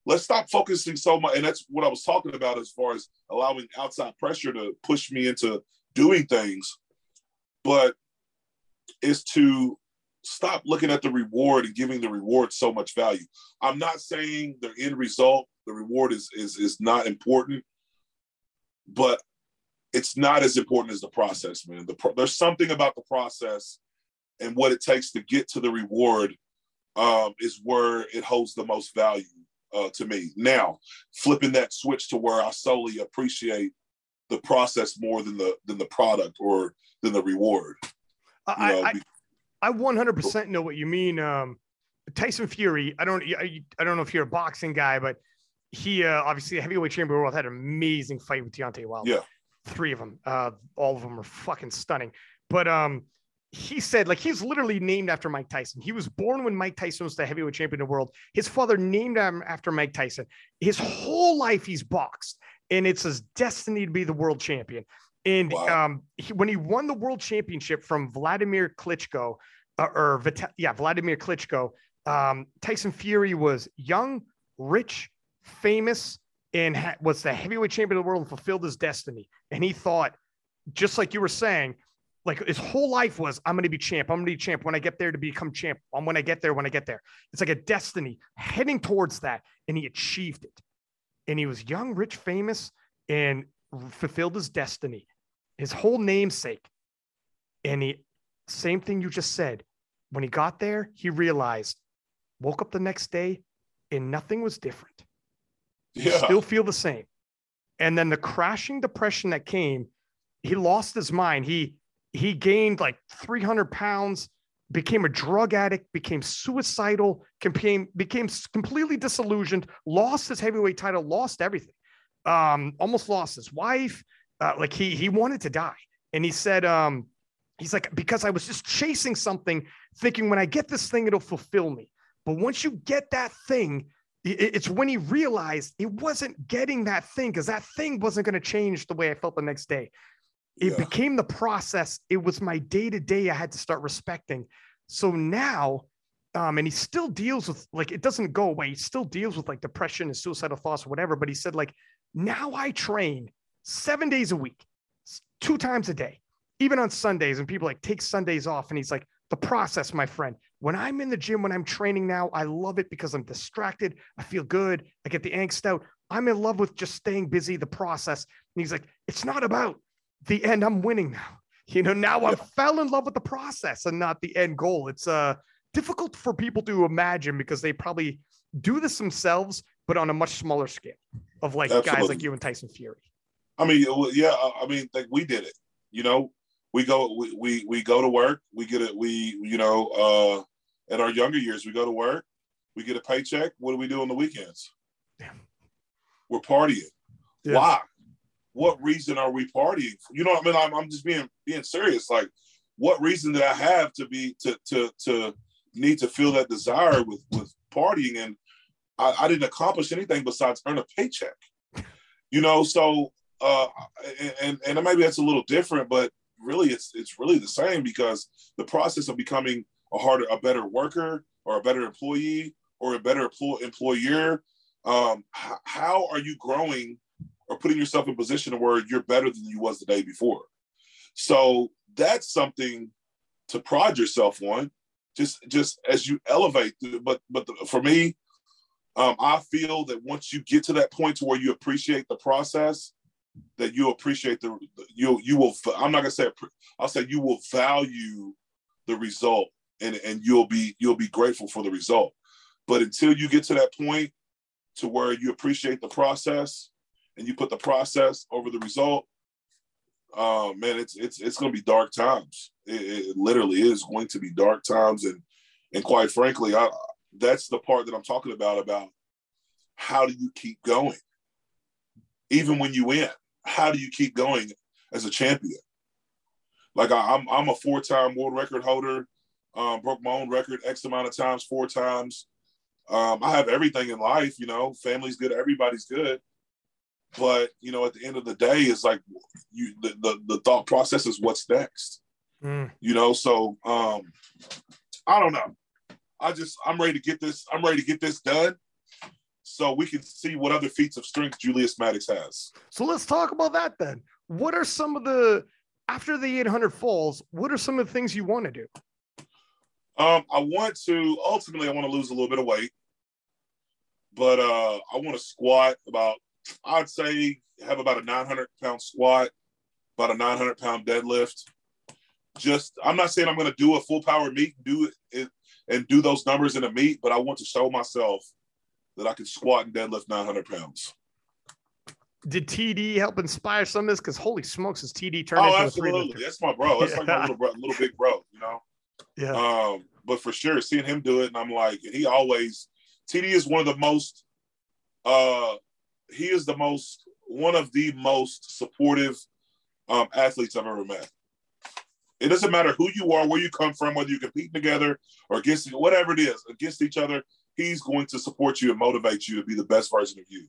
[SPEAKER 2] let's stop focusing so much. And that's what I was talking about as far as allowing outside pressure to push me into doing things. But is to stop looking at the reward and giving the reward so much value. I'm not saying the end result, the reward is is is not important, but it's not as important as the process, man. The pro- there's something about the process and what it takes to get to the reward um, is where it holds the most value uh, to me. Now, flipping that switch to where I solely appreciate the process more than the than the product or than the reward.
[SPEAKER 1] I, know, I, I 100% know what you mean. Um, Tyson Fury. I don't. I, I don't know if you're a boxing guy, but he uh, obviously heavyweight champion of the world had an amazing fight with Deontay Wilder.
[SPEAKER 2] Yeah
[SPEAKER 1] three of them. Uh, all of them are fucking stunning. But um, he said like he's literally named after Mike Tyson. He was born when Mike Tyson was the heavyweight champion of the world. His father named him after Mike Tyson. His whole life he's boxed, and it's his destiny to be the world champion. And wow. um, he, when he won the world championship from Vladimir Klitschko, uh, or Vita- yeah, Vladimir Klitschko, um, Tyson Fury was young, rich, famous, and ha- was the heavyweight champion of the world and fulfilled his destiny. And he thought, just like you were saying, like his whole life was, I'm going to be champ. I'm going to be champ when I get there to become champ. I'm when I get there, when I get there. It's like a destiny heading towards that. And he achieved it. And he was young, rich, famous, and fulfilled his destiny, his whole namesake. And he, same thing you just said. When he got there, he realized, woke up the next day, and nothing was different yeah. still feel the same. And then the crashing depression that came, he lost his mind. He he gained like 300 pounds, became a drug addict, became suicidal, became became completely disillusioned, lost his heavyweight title, lost everything. Um, almost lost his wife. Uh, like he he wanted to die. And he said, um, he's like, because I was just chasing something, thinking when I get this thing, it'll fulfill me. But once you get that thing, it's when he realized he wasn't getting that thing because that thing wasn't going to change the way I felt the next day. It yeah. became the process. It was my day to day I had to start respecting. So now, um, and he still deals with like it doesn't go away. He still deals with like depression and suicidal thoughts or whatever. But he said, like, now I train seven days a week, two times a day, even on Sundays. And people like take Sundays off. And he's like, the process, my friend. When I'm in the gym, when I'm training now, I love it because I'm distracted. I feel good. I get the angst out. I'm in love with just staying busy, the process. And he's like, it's not about the end. I'm winning now. You know, now I fell in love with the process and not the end goal. It's uh difficult for people to imagine because they probably do this themselves, but on a much smaller scale of like Absolutely. guys like you and Tyson Fury.
[SPEAKER 2] I mean, yeah, I mean, like we did it. You know, we go we, we we go to work. We get it we you know uh in our younger years we go to work. We get a paycheck. What do we do on the weekends? Damn. we're partying. Yeah. why? What reason are we partying? You know what i mean? I'm, I'm just being being serious. Like what reason did i have to be to to to need to feel that desire with with partying? And i, I didn't accomplish anything besides earn a paycheck. You know so uh and and maybe that's a little different but really it's it's really the same because the process of becoming a harder a better worker or a better employee or a better employ, employer um, h- how are you growing or putting yourself in a position where you're better than you was the day before. So that's something to pride yourself on. Just just as you elevate, but but for me, um, I feel that once you get to that point to where you appreciate the process, that you appreciate the you you will. I'm not gonna say I'll say you will value the result, and and you'll be you'll be grateful for the result. But until you get to that point to where you appreciate the process and you put the process over the result, uh, man, it's it's it's to be dark times. It, it, literally is going to be dark times, and and quite frankly, I that's the part that I'm talking about about how do you keep going, even when you win. How do you keep going as a champion? Like I, am I'm, I'm a four time world record holder. Um, broke my own record X amount of times, four times. Um, I have everything in life, you know, family's good, everybody's good. But you know, at the end of the day, it's like you the the, the thought process is what's next. Mm. You know, so um, I don't know. I just I'm ready to get this. I'm ready to get this done, so we can see what other feats of strength Julius Maddox has.
[SPEAKER 1] So let's talk about that then. What are some of the after the 800 falls? What are some of the things you want to do?
[SPEAKER 2] Um, I want to ultimately I want to lose a little bit of weight, but uh, I want to squat about I'd say have about a 900 pound squat, about a 900 pound deadlift. Just I'm not saying I'm going to do a full power meet and do it and do those numbers in a meet, but I want to show myself that I can squat and deadlift 900 pounds.
[SPEAKER 1] Did TD help inspire some of this? Because holy smokes, is TD turned
[SPEAKER 2] oh,
[SPEAKER 1] into
[SPEAKER 2] absolutely. That's my bro. That's yeah. like my little bro, a little big bro. You know.
[SPEAKER 1] Yeah.
[SPEAKER 2] Um, but for sure, seeing him do it, and I'm like, he always TD is one of the most. Uh, he is the most one of the most supportive um, athletes I've ever met. It doesn't matter who you are, where you come from, whether you're competing together or against whatever it is, against each other. He's going to support you and motivate you to be the best version of you.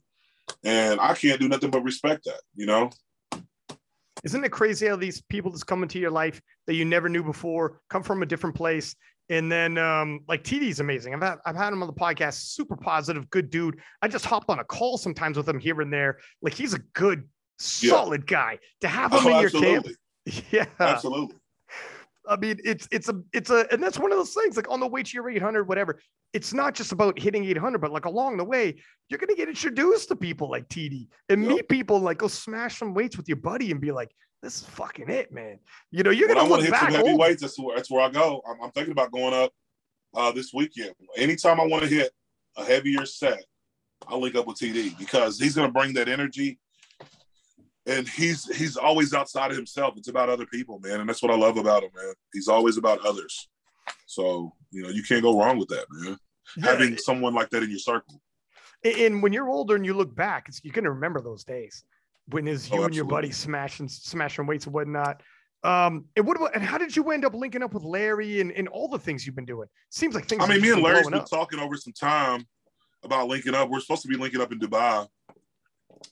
[SPEAKER 2] And I can't do nothing but respect that, you know?
[SPEAKER 1] Isn't it crazy how these people just come into your life that you never knew before, come from a different place, and then um, like TD's amazing. I've had I've had him on the podcast, super positive, good dude. I just hop on a call sometimes with him here and there. Like he's a good, solid yeah. guy. To have him oh, in your camp. Yeah.
[SPEAKER 2] Absolutely.
[SPEAKER 1] I mean, it's it's a it's a and that's one of those things like on the way to your 800, whatever. It's not just about hitting 800, but like along the way, you're gonna get introduced to people like TD and yep. meet people like go smash some weights with your buddy and be like, this is fucking it, man. You know, you're gonna I want
[SPEAKER 2] to hit some heavy weights. That's where, that's where I go. I'm, I'm thinking about going up uh, this weekend. Anytime I want to hit a heavier set, I'll link up with TD because he's gonna bring that energy. And he's he's always outside of himself. It's about other people, man. And that's what I love about him, man. He's always about others. So, you know, you can't go wrong with that, man. Yeah. Having someone like that in your circle.
[SPEAKER 1] And when you're older and you look back, you're going to remember those days when is oh, you oh, and your buddy smashing smashing weights and whatnot. Um, and what about and how did you end up linking up with Larry and, and all the things you've been doing? Seems like things.
[SPEAKER 2] I mean, me and Larry's been up. talking over some time about linking up. We're supposed to be linking up in Dubai.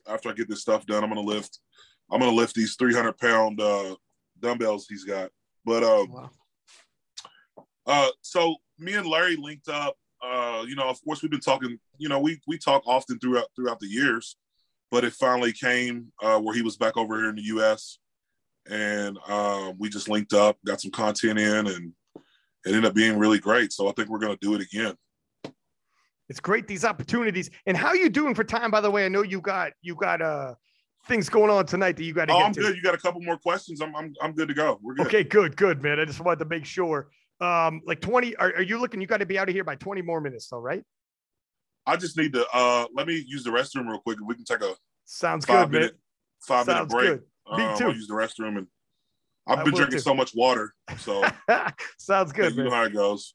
[SPEAKER 2] After I get this stuff done, I'm gonna lift. I'm gonna lift these 300 pound uh, dumbbells he's got. But um, wow. uh, so me and Larry linked up. Uh, you know, of course, we've been talking. You know, we we talk often throughout throughout the years but it finally came uh, where he was back over here in the U.S. and um, we just linked up, got some content in, and it ended up being really great. So I think we're to do it again.
[SPEAKER 1] It's great these opportunities. And how are you doing for time? By the way, I know you got you got uh things going on tonight that you got to.
[SPEAKER 2] Oh,
[SPEAKER 1] I'm
[SPEAKER 2] to. good. You got a couple more questions. I'm I'm I'm good to go. We're good.
[SPEAKER 1] Okay, good, good, man. I just wanted to make sure. Um, like 20. Are, are you looking? You got to be out of here by 20 more minutes, though, right?
[SPEAKER 2] I just need to uh let me use the restroom real quick. We can take a
[SPEAKER 1] sounds good, minute, man.
[SPEAKER 2] Five
[SPEAKER 1] sounds
[SPEAKER 2] minute break.
[SPEAKER 1] Good. Me um, too.
[SPEAKER 2] I'll use the restroom and I've been drinking too. so much water. So
[SPEAKER 1] sounds good.
[SPEAKER 2] You know how it goes.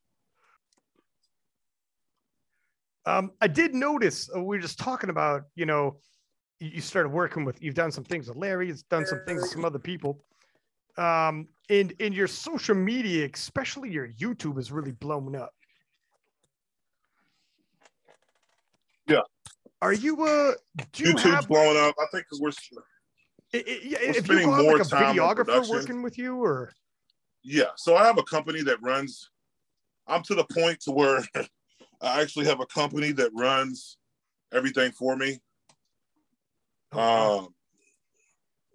[SPEAKER 1] Um, I did notice uh, we were just talking about, you know, you started working with, you've done some things with Larry, you've done some things with some other people. Um, and in your social media, especially your YouTube, is really blown up.
[SPEAKER 2] Yeah.
[SPEAKER 1] Are you uh do you
[SPEAKER 2] YouTube's
[SPEAKER 1] have,
[SPEAKER 2] blowing up? I think because we're,
[SPEAKER 1] it, it, yeah, we're if you got like a videographer working with you or
[SPEAKER 2] yeah, so I have a company that runs. I'm to the point to where I actually have a company that runs everything for me. Um,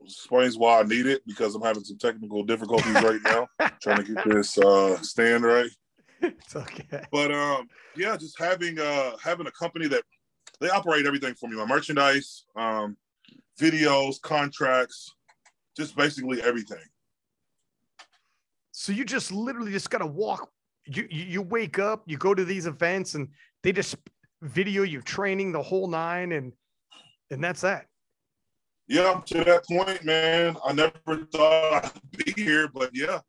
[SPEAKER 2] explains why I need it because I'm having some technical difficulties right now trying to get this uh, stand right.
[SPEAKER 1] It's okay.
[SPEAKER 2] But um, yeah, just having uh having a company that they operate everything for me, my merchandise, um, videos, contracts, just basically everything.
[SPEAKER 1] So you just literally just gotta walk. You you wake up, you go to these events, and they just video you training the whole nine, and and that's that.
[SPEAKER 2] Yeah, to that point, man. I never thought I'd be here, but yeah,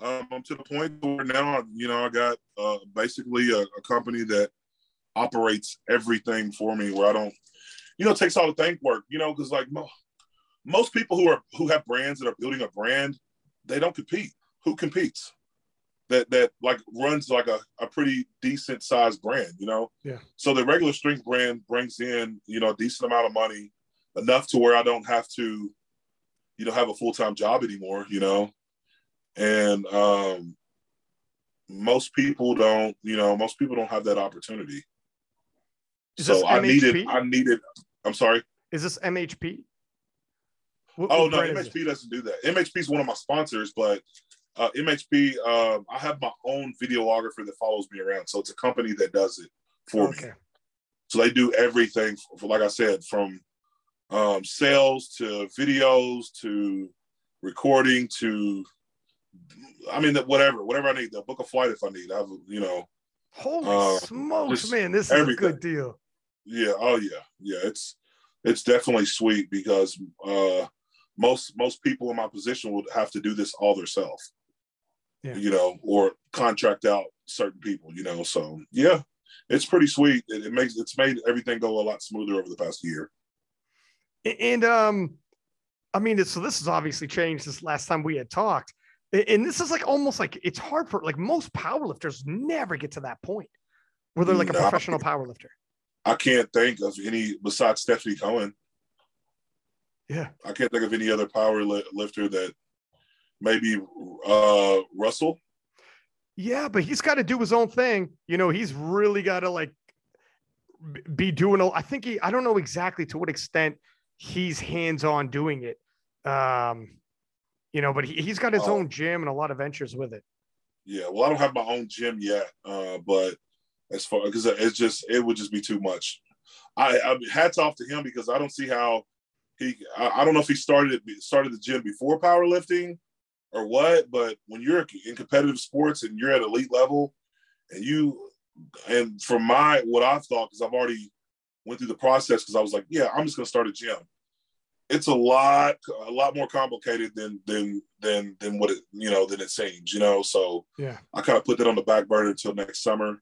[SPEAKER 2] um, I'm to the point where now, you know, I got uh, basically a, a company that operates everything for me, where I don't, you know, takes all the think work, you know, because like mo- most people who are who have brands that are building a brand, they don't compete. Who competes? That that like runs like a, a pretty decent sized brand, you know.
[SPEAKER 1] Yeah.
[SPEAKER 2] So the Irregular Strength brand brings in, you know, a decent amount of money, enough to where I don't have to, you know, have a full time job anymore, you know. And um most people don't, you know, most people don't have that opportunity.
[SPEAKER 1] Is
[SPEAKER 2] so I needed? I needed. I'm sorry.
[SPEAKER 1] Is this MHP? What-
[SPEAKER 2] Oh
[SPEAKER 1] what
[SPEAKER 2] no,
[SPEAKER 1] brand is it?
[SPEAKER 2] MHP doesn't do that. MHP is one of my sponsors, but uh, MHP, um, I have my own videographer that follows me around. So it's a company that does it for me. So they do everything, for, like I said, from um, sales to videos to recording to, I mean, whatever, whatever I need. They'll book a flight if I need. I have, you know,
[SPEAKER 1] Holy
[SPEAKER 2] Uh,
[SPEAKER 1] smokes, man! This is
[SPEAKER 2] everything.
[SPEAKER 1] a good deal.
[SPEAKER 2] Yeah. Oh yeah. Yeah. It's it's definitely sweet because uh most most people in my position would have to do this all themselves.
[SPEAKER 1] Yeah.
[SPEAKER 2] You know, or contract out certain people, you know. So yeah, it's pretty sweet. It, it makes it's made everything go a lot smoother over the past year.
[SPEAKER 1] And um, I mean, so this has obviously changed since last time we had talked. And this is like almost like it's hard for like most powerlifters never get to that point where they're like a
[SPEAKER 2] No.
[SPEAKER 1] professional powerlifter.
[SPEAKER 2] I can't think of any besides Stephanie Cohen.
[SPEAKER 1] Yeah.
[SPEAKER 2] I can't think of any other power li- lifter that maybe uh Russell.
[SPEAKER 1] Yeah, but he's got to do his own thing. You know, he's really got to like be doing. A, I think he. I don't know exactly to what extent he's hands on doing it. Um, you know, but he, he's got his
[SPEAKER 2] Oh.
[SPEAKER 1] own gym and a lot of ventures with it.
[SPEAKER 2] Yeah, well, I don't have my own gym yet, uh, but as far because it's just it would just be too much. I, I hats off to him because I don't see how he. I, I don't know if he started it started the gym before powerlifting or what, but when you're in competitive sports and you're at elite level, and you and from my what I've thought because I've already went through the process because I was like, yeah, I'm just gonna start a gym. It's a lot, a lot more complicated than than than than what it you know than it seems, you know. So
[SPEAKER 1] Yeah.
[SPEAKER 2] I kind of put that on the back burner until next summer.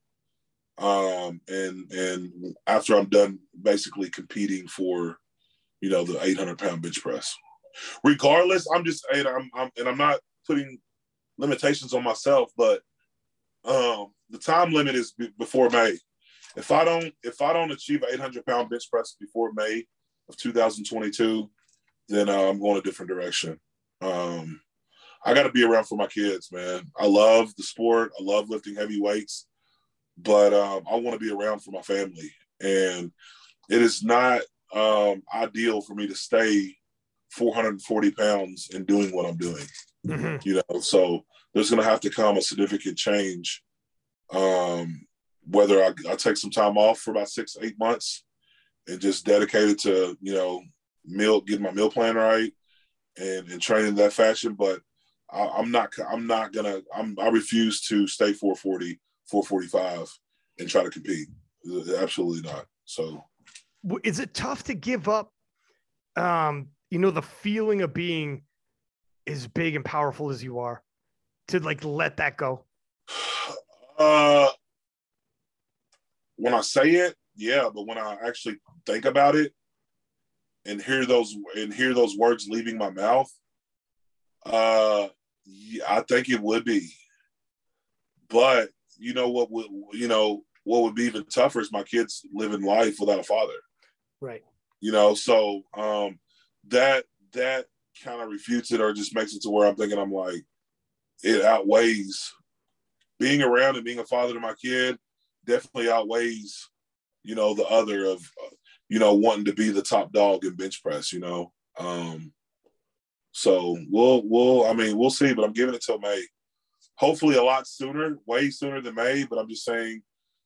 [SPEAKER 2] Um, and and after I'm done basically competing for, you know, the 800 pound bench press. Regardless, I'm just and I'm, I'm and I'm not putting limitations on myself, but um, the time limit is be- before May. If I don't if I don't achieve an 800 pound bench press before May of 2022, then uh, I'm going a different direction. Um, I got to be around for my kids, man. I love the sport. I love lifting heavy weights, but um, I want to be around for my family. And it is not um, ideal for me to stay 440 pounds and doing what I'm doing.
[SPEAKER 1] Mhm.
[SPEAKER 2] You know, so there's going to have to come a significant change. Um, whether I, I take some time off for about six, eight months and just dedicate it to, you know, meal, getting my meal plan right and, and training that fashion. But I, I'm not, I'm not gonna, I'm, I refuse to stay 440, 445 and try to compete. Absolutely not. So
[SPEAKER 1] Is it tough to give up? Um, you know, the feeling of being as big and powerful as you are, to like let that go.
[SPEAKER 2] Uh, when I say it, yeah, but when I actually think about it and hear those and hear those words leaving my mouth, uh, I think it would be. But you know what would you know what would be even tougher is my kids living life without a father
[SPEAKER 1] Right.
[SPEAKER 2] you know so um that that kind of refutes it or just makes it to where i'm thinking i'm like it outweighs being around and being a father to my kid definitely outweighs you know the other of you know, wanting to be the top dog in bench press, you know. Um, so we'll we'll I mean we'll see, but I'm giving it till May. Hopefully a lot sooner, way sooner than May, but I'm just saying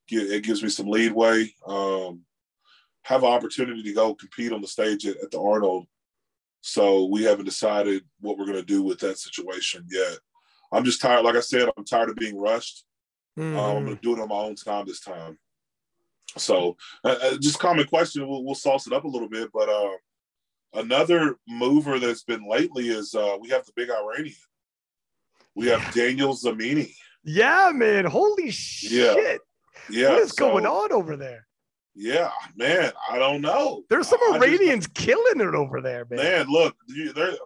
[SPEAKER 2] it gives me some leadway. Um, have an opportunity to go compete on the stage at, at the Arnold. So we haven't decided what we're going to do with that situation yet. I'm just tired. Like I said, I'm tired of being rushed. Mm-hmm. Um, I'm going to do it on my own time this time. So, uh, uh, just common question. We'll, we'll sauce it up a little bit, but uh, another mover that's been lately is uh, we have the big Iranian. We have yeah. Daniel Zamini.
[SPEAKER 1] Yeah, man. Holy shit. Yeah. yeah. What is so, going on over there?
[SPEAKER 2] Yeah, man. I don't know.
[SPEAKER 1] There's some Iranians just, killing it over there, man.
[SPEAKER 2] Man, look, they're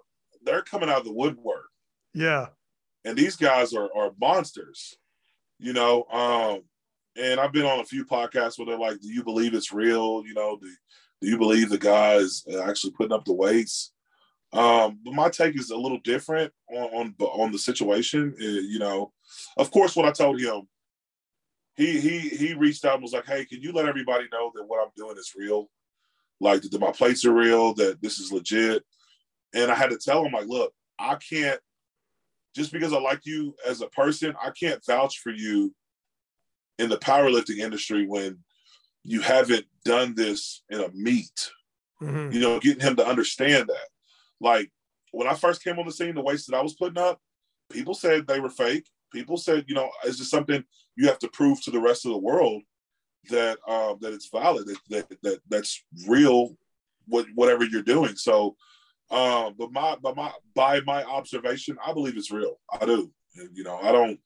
[SPEAKER 2] they're coming out of the woodwork.
[SPEAKER 1] Yeah.
[SPEAKER 2] And these guys are are monsters. You know, um, and I've been on a few podcasts where they're like, "Do you believe it's real? You know, do, do you believe the guys actually putting up the weights?" Um, but my take is a little different on on, on the situation. Uh, you know, of course, what I told him, he he he reached out and was like, "Hey, can you let everybody know that what I'm doing is real? Like that my plates are real, that this is legit." And I had to tell him, like, "Look, I can't just because I like you as a person, I can't vouch for you in the powerlifting industry when you haven't done this in a meet. Mm-hmm. You know, getting him to understand that. Like when I first came on the scene, the weights that I was putting up, people said they were fake. People said, you know, it's just something you have to prove to the rest of the world that um, that it's valid, that, that that that's real, what whatever you're doing. So, um, but my but my by my observation, I believe it's real. I do. And, you know, I don't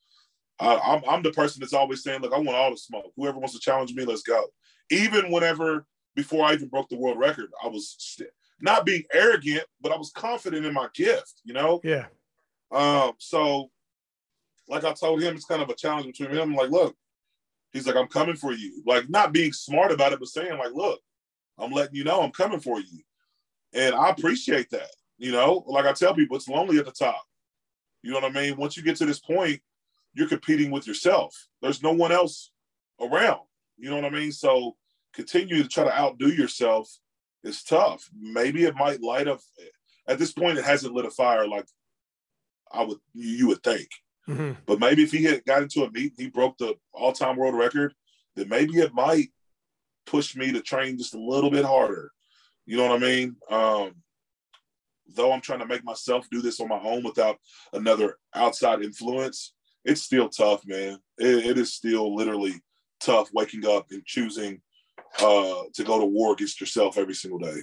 [SPEAKER 2] I, am I'm the person that's always saying, look, I want all the smoke. Whoever wants to challenge me, let's go. Even whenever, before I even broke the world record, I was not being arrogant, but I was confident in my gift, you know?
[SPEAKER 1] Yeah.
[SPEAKER 2] Um, so, like I told him, it's kind of a challenge between him. I'm like, look, he's like, I'm coming for you. Like, not being smart about it, but saying, like, look, I'm letting you know I'm coming for you. And I appreciate that. You know, like I tell people, it's lonely at the top. You know what I mean? Once you get to this point, you're competing with yourself. There's no one else around. You know what I mean? So continue to try to outdo yourself is tough. Maybe it might light up. At this point, it hasn't lit a fire like I would you would think. Mm-hmm. But maybe if he had got into a meet, he broke the all-time world record, then maybe it might push me to train just a little bit harder. You know what I mean? Um, though I'm trying to make myself do this on my own without another outside influence, it's still tough, man. It, it is still literally tough waking up and choosing uh, to go to war against yourself every single day.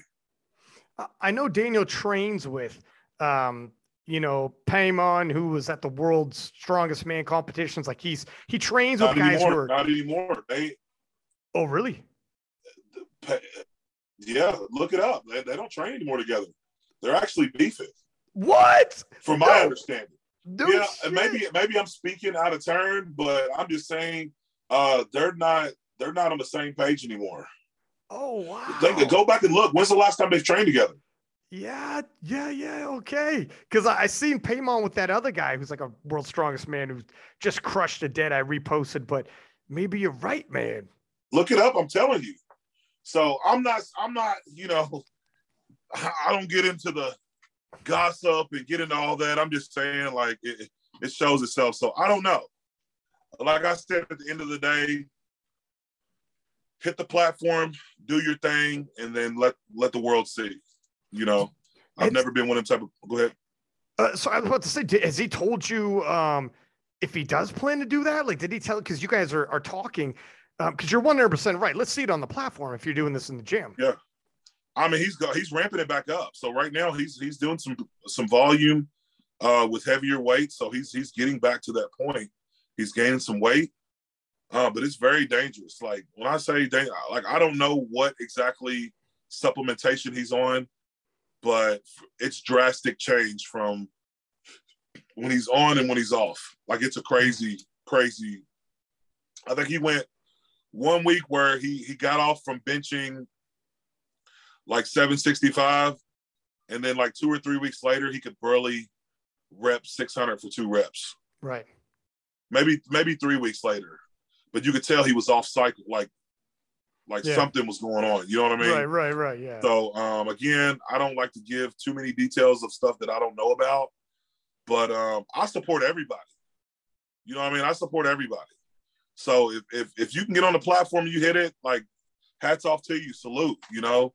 [SPEAKER 1] I know Daniel trains with, um, you know, Paymon, who was at the world's strongest man competitions. Like he's he trains with
[SPEAKER 2] not
[SPEAKER 1] guys
[SPEAKER 2] anymore,
[SPEAKER 1] who are
[SPEAKER 2] not anymore. They,
[SPEAKER 1] oh really?
[SPEAKER 2] Yeah, look it up. They, they don't train anymore together. They're actually beefing.
[SPEAKER 1] What?
[SPEAKER 2] From my no. understanding. No yeah, shit. maybe maybe I'm speaking out of turn, but I'm just saying uh, they're not they're not on the same page anymore.
[SPEAKER 1] Oh wow!
[SPEAKER 2] They, go back and look. When's the last time they trained together?
[SPEAKER 1] Yeah, yeah, yeah. Okay, because I, I seen Paymon with that other guy who's like a world's strongest man who just crushed a dead. I reposted, but maybe you're right, man.
[SPEAKER 2] Look it up. I'm telling you. So I'm not. I'm not. You know, I don't get into the gossip and get into all that. I'm just saying, like, it, it shows itself. So I don't know. Like I said, at the end of the day, hit the platform, do your thing, and then let let the world see. You know, I've it's, never been one of them type of. Go ahead.
[SPEAKER 1] Uh, so I was about to say, has he told you um, if he does plan to do that? Like, did he tell? Because you guys are are talking. Because um, you're 100 percent right. Let's see it on the platform if you're doing this in the gym.
[SPEAKER 2] Yeah. I mean, he's got he's ramping it back up. So right now he's he's doing some some volume uh, with heavier weight. So he's he's getting back to that point. He's gaining some weight, uh, but it's very dangerous. Like when I say dang, like I don't know what exactly supplementation he's on, but it's drastic change from when he's on and when he's off. Like it's a crazy, crazy. I think he went one week where he he got off from benching like 765. And then like two or three weeks later, he could barely rep 600 for two reps.
[SPEAKER 1] Right.
[SPEAKER 2] Maybe maybe three weeks later, but you could tell he was off cycle. Like
[SPEAKER 1] Yeah.
[SPEAKER 2] something was going on. You know what I mean?
[SPEAKER 1] right, right, right. Yeah.
[SPEAKER 2] So um, again, I don't like to give too many details of stuff that I don't know about, but um, I support everybody. You know what I mean? I support everybody. So if, if if you can get on the platform you hit it, like hats off to you, salute, you know.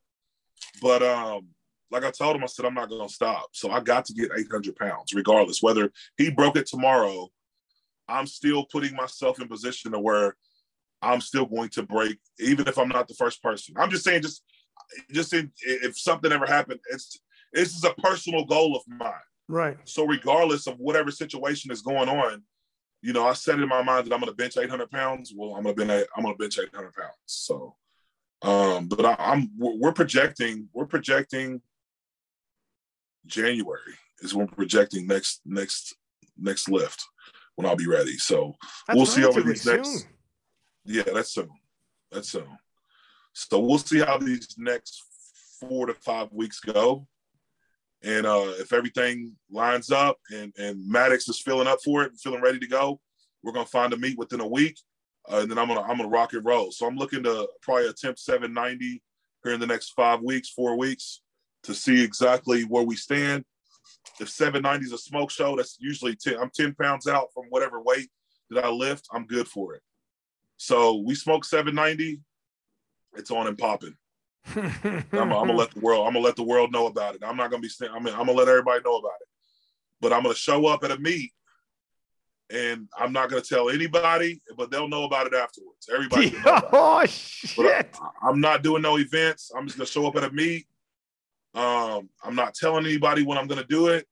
[SPEAKER 2] But um, like I told him, I said I'm not gonna stop. So I got to get 800 pounds, regardless. Whether he broke it tomorrow, I'm still putting myself in position to where I'm still going to break, even if I'm not the first person. I'm just saying, just just in, if something ever happened, it's this is a personal goal of mine.
[SPEAKER 1] right.
[SPEAKER 2] So regardless of whatever situation is going on, you know, I set it in my mind that I'm going to bench 800 pounds. Well, I'm going to bench. I'm going to bench 800 pounds. So, um, but I, I'm we're projecting. We're projecting January is when we're projecting next next next lift when I'll be ready. So
[SPEAKER 1] That's
[SPEAKER 2] We'll see over these next-
[SPEAKER 1] soon.
[SPEAKER 2] Yeah, that's soon. That's soon. So we'll see how these next four to five weeks go. And uh, if everything lines up and, and Maddox is feeling up for it feeling ready to go, we're gonna find a meet within a week. Uh, and then I'm gonna I'm gonna rock and roll. So I'm looking to probably attempt 790 here in the next five weeks, four weeks, to see exactly where we stand. If 790 is a smoke show, that's usually 10. I'm 10 pounds out from whatever weight that I lift. I'm good for it. So we smoke 790. It's on and popping. I'm, gonna let the world. I'm gonna let the world know about it. I'm not gonna be. I mean, I'm gonna let everybody know about it. But I'm gonna show up at a meet, and I'm not gonna tell anybody. But they'll know about it afterwards. Everybody. will know about it.
[SPEAKER 1] oh shit.
[SPEAKER 2] I, I'm not doing no events. I'm just gonna show up at a meet. Um, I'm not telling anybody when I'm gonna do it,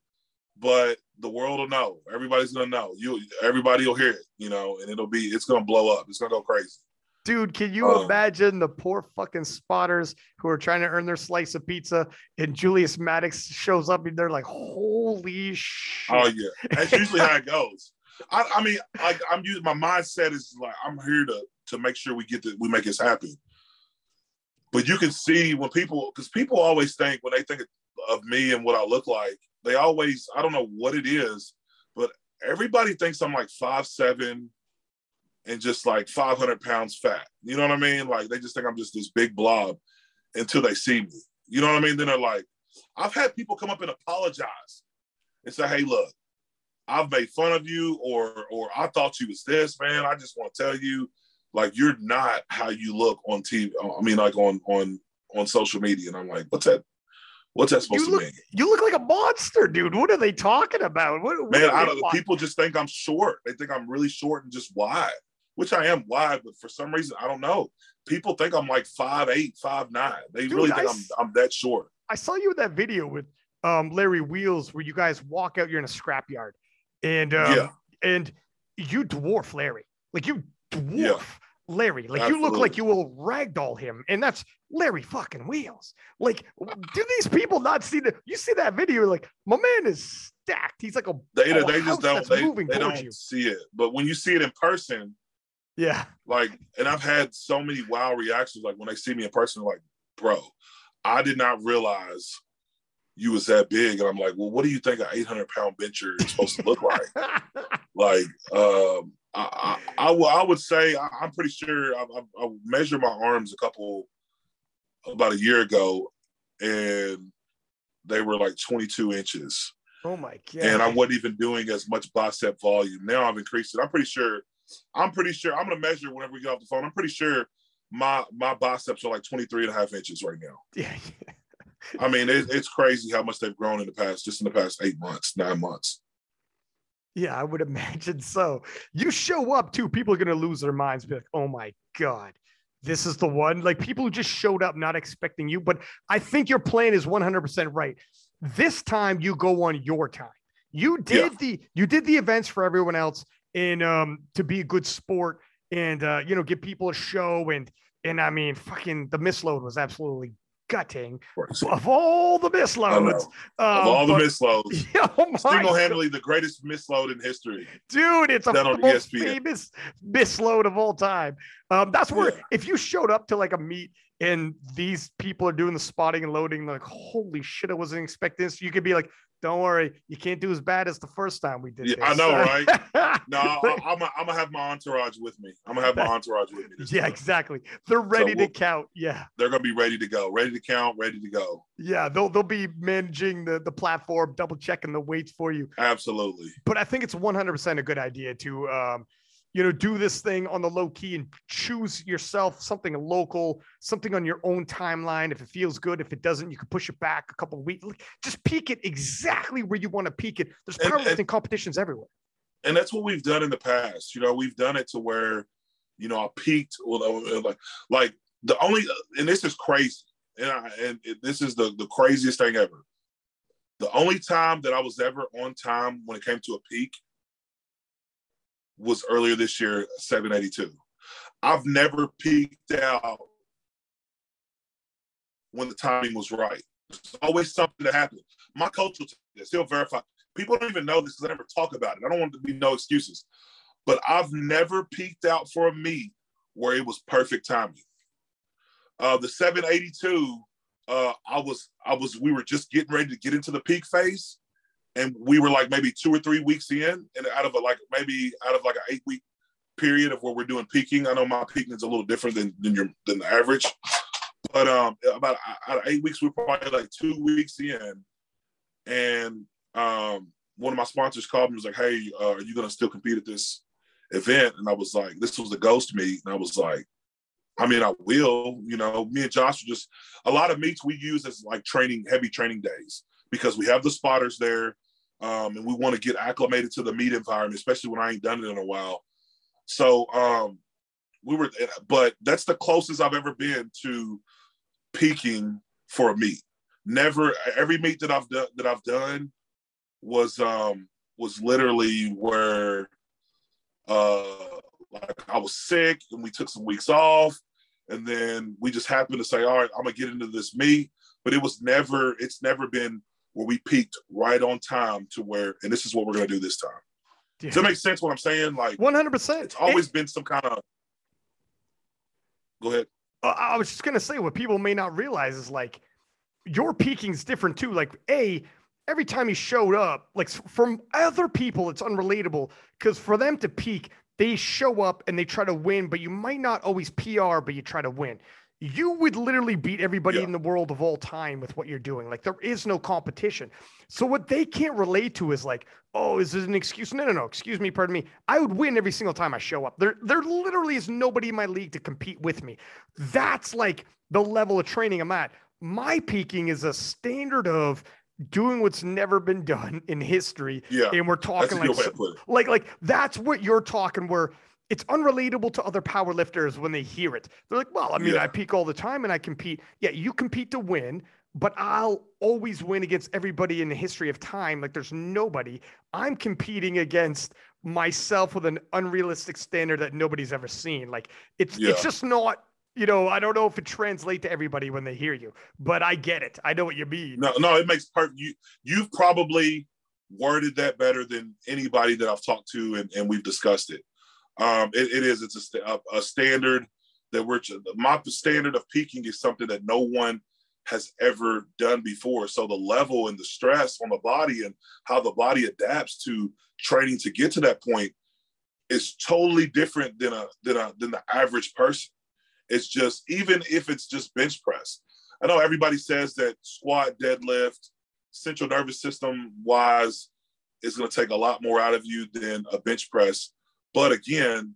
[SPEAKER 2] but the world will know. Everybody's gonna know. You, everybody will hear it. You know, and it'll be. It's gonna blow up. It's gonna go crazy.
[SPEAKER 1] Dude, can you
[SPEAKER 2] Um,
[SPEAKER 1] imagine the poor fucking spotters who are trying to earn their slice of pizza and Julius Maddox shows up and they're like, holy shit.
[SPEAKER 2] Oh yeah, that's usually how it goes. I, I mean, like I'm using my mindset is like I'm here to to make sure we get the, we make this happen. But you can see when people, because people always think when they think of me and what I look like, they always I don't know what it is, but everybody thinks I'm like five seven and just like 500 pounds fat. You know what I mean? Like they just think I'm just this big blob until they see me. You know what I mean? Then they're like, I've had people come up and apologize and say, "Hey, look, I've made fun of you, or or I thought you was this, man. I just want to tell you, like, you're not how you look on TV. I mean, like on on on social media." And I'm like, "What's that? What's that supposed
[SPEAKER 1] You
[SPEAKER 2] to
[SPEAKER 1] look-
[SPEAKER 2] mean?"
[SPEAKER 1] You look like a monster, dude. What are they talking about? What, what
[SPEAKER 2] Man, I don't, people just think I'm short. They think I'm really short and just wide, which I am wide, but for some reason, I don't know. People think I'm like five eight, five nine. They
[SPEAKER 1] Dude,
[SPEAKER 2] really think I'm
[SPEAKER 1] s-
[SPEAKER 2] I'm that short.
[SPEAKER 1] I saw you in that video with um, Larry Wheels where you guys walk out, you're in a scrapyard, and um,
[SPEAKER 2] Yeah.
[SPEAKER 1] and you dwarf Larry, like you dwarf
[SPEAKER 2] Yeah.
[SPEAKER 1] Larry, like you look like you will ragdoll him, and that's Larry fucking Wheels. Like, do these people not see the? You see that video, like my man is stacked. He's like a
[SPEAKER 2] They
[SPEAKER 1] a
[SPEAKER 2] they just don't they, they don't
[SPEAKER 1] you.
[SPEAKER 2] see it. But when you see it in person,
[SPEAKER 1] yeah.
[SPEAKER 2] like and i've had so many wow reactions like when they see me in person like bro i did not realize you was that big and i'm like well what do you think an 800 pound bencher is supposed to look like like um I, I, I, will- I would say I, i'm pretty sure I, I, I measured my arms a couple about a year ago and they were like 22 inches
[SPEAKER 1] oh my god.
[SPEAKER 2] and I wasn't even doing as much bicep volume. Now I've increased it. I'm pretty sure. I'm pretty sure. I'm gonna measure whenever we get off the phone. I'm pretty sure my my biceps are like 23 and a half inches right now.
[SPEAKER 1] yeah.
[SPEAKER 2] I mean, it, it's crazy how much they've grown in the past, just in the past eight months, nine months.
[SPEAKER 1] Yeah, I would imagine so. You show up too, people are gonna lose their minds, be like, oh my God, this is the one. Like people who just showed up not expecting you. But I think your plan is 100% right. This time you go on your time. You did the you did the events for everyone else and um to be a good sport and uh you know give people a show and and I mean fucking the misload was absolutely gutting
[SPEAKER 2] Crazy.
[SPEAKER 1] of all the misloads.
[SPEAKER 2] Of
[SPEAKER 1] Um,
[SPEAKER 2] all the
[SPEAKER 1] but-
[SPEAKER 2] misloads,
[SPEAKER 1] oh
[SPEAKER 2] single-handedly the greatest misload in history.
[SPEAKER 1] dude it's a
[SPEAKER 2] Done on E
[SPEAKER 1] most
[SPEAKER 2] ESPN.
[SPEAKER 1] famous misload of all time um that's where
[SPEAKER 2] Yeah.
[SPEAKER 1] if you showed up to like a meet and these people are doing the spotting and loading like holy shit i wasn't expecting this you could be like don't worry, you can't do as bad as the first time we did.
[SPEAKER 2] Yeah,
[SPEAKER 1] this.
[SPEAKER 2] I know, right? no, I, I'm I'm gonna have my entourage with me. I'm gonna have my entourage with me.
[SPEAKER 1] yeah,
[SPEAKER 2] time.
[SPEAKER 1] exactly. They're ready
[SPEAKER 2] So
[SPEAKER 1] to
[SPEAKER 2] we'll-
[SPEAKER 1] count. Yeah,
[SPEAKER 2] They're gonna be ready to go, ready to count, ready to go.
[SPEAKER 1] yeah. They'll they'll be managing the the platform, double checking the weights for you.
[SPEAKER 2] Absolutely.
[SPEAKER 1] But I think it's 100 percent a good idea to um, you know, do this thing on the low key and choose yourself something local, something on your own timeline. If it feels good, if it doesn't, you can push it back a couple of weeks. Just peak it exactly where you want to peak it. There's
[SPEAKER 2] and-
[SPEAKER 1] powerlifting competitions everywhere.
[SPEAKER 2] and that's what we've done in the past. You know, we've done it to where, you know, I peaked well, like like the only and this is crazy, and I, and it, this is the the craziest thing ever. The only time that I was ever on time when it came to a peak was earlier this year, 782. I've never peaked out when the timing was right. There's always something that happened. My coach will tell this. He'll verify. People don't even know this because I never talk about it. I don't want to be no excuses. But I've never peaked out for a meet where it was perfect timing. Uh, the 782, uh, I was, I was, we were just getting ready to get into the peak phase, and we were like maybe two or three weeks in, and out of a like maybe out of like an eight week period of where we're doing peaking. I know my peaking is a little different than than your than the average, but um, about out of eight weeks, we're probably like two weeks in, and um, one of my sponsors called me and was like, "Hey, uh, are you gonna still compete at this event?" And I was like, "This was the ghost meet," and I was like, "I mean, I will." You know, me and Josh are just a lot of meets we use as like training, heavy training days because we have the spotters there, um, and we want to get acclimated to the meet environment, especially when I ain't done it in a while. So um, we were, but that's the closest I've ever been to peaking for a meet. Never every meet that I've done that I've done was um was literally where uh like I was sick and we took some weeks off and then we just happened to say all right I'm gonna get into this meet. but it was never it's never been where we peaked right on time to where and this is what we're gonna do this time. Does that make sense what I'm saying? Like
[SPEAKER 1] 100%.
[SPEAKER 2] it's always been some kind of go ahead.
[SPEAKER 1] Uh, I was just gonna say what people may not realize is like your peaking is different too. Like a every time he showed up, like from other people, it's unrelatable because for them to peak, they show up and they try to win, but you might not always PR, but you try to win. You would literally beat everybody
[SPEAKER 2] Yeah.
[SPEAKER 1] in the world of all time with what you're doing. Like there is no competition. So what they can't relate to is like, oh, is this an excuse? No, no, no. Excuse me, pardon me. I would win every single time I show up. There, there literally is nobody in my league to compete with me. That's like the level of training I'm at. My peaking is a standard of doing what's never been done in history.
[SPEAKER 2] Yeah.
[SPEAKER 1] And we're talking like so-
[SPEAKER 2] to put it.
[SPEAKER 1] like like that's what you're talking where it's unrelatable to other power lifters when they hear it. They're like, well, I mean,
[SPEAKER 2] Yeah.
[SPEAKER 1] I peak all the time and I compete. Yeah, you compete to win, but I'll always win against everybody in the history of time. Like there's nobody. I'm competing against myself with an unrealistic standard that nobody's ever seen. Like it's
[SPEAKER 2] Yeah.
[SPEAKER 1] it's just not, you know, I don't know if it translates to everybody when they hear you, but I get it. I know what you mean.
[SPEAKER 2] No, no, it makes perfect. You you've probably worded that better than anybody that I've talked to, and, and we've discussed it. Um, it, it is. It's a, a, a standard that we're. My standard of peaking is something that no one has ever done before. So the level and the stress on the body and how the body adapts to training to get to that point is totally different than a than a than the average person. It's just even if it's just bench press. I know everybody says that squat, deadlift, central nervous system wise is going to take a lot more out of you than a bench press. But again,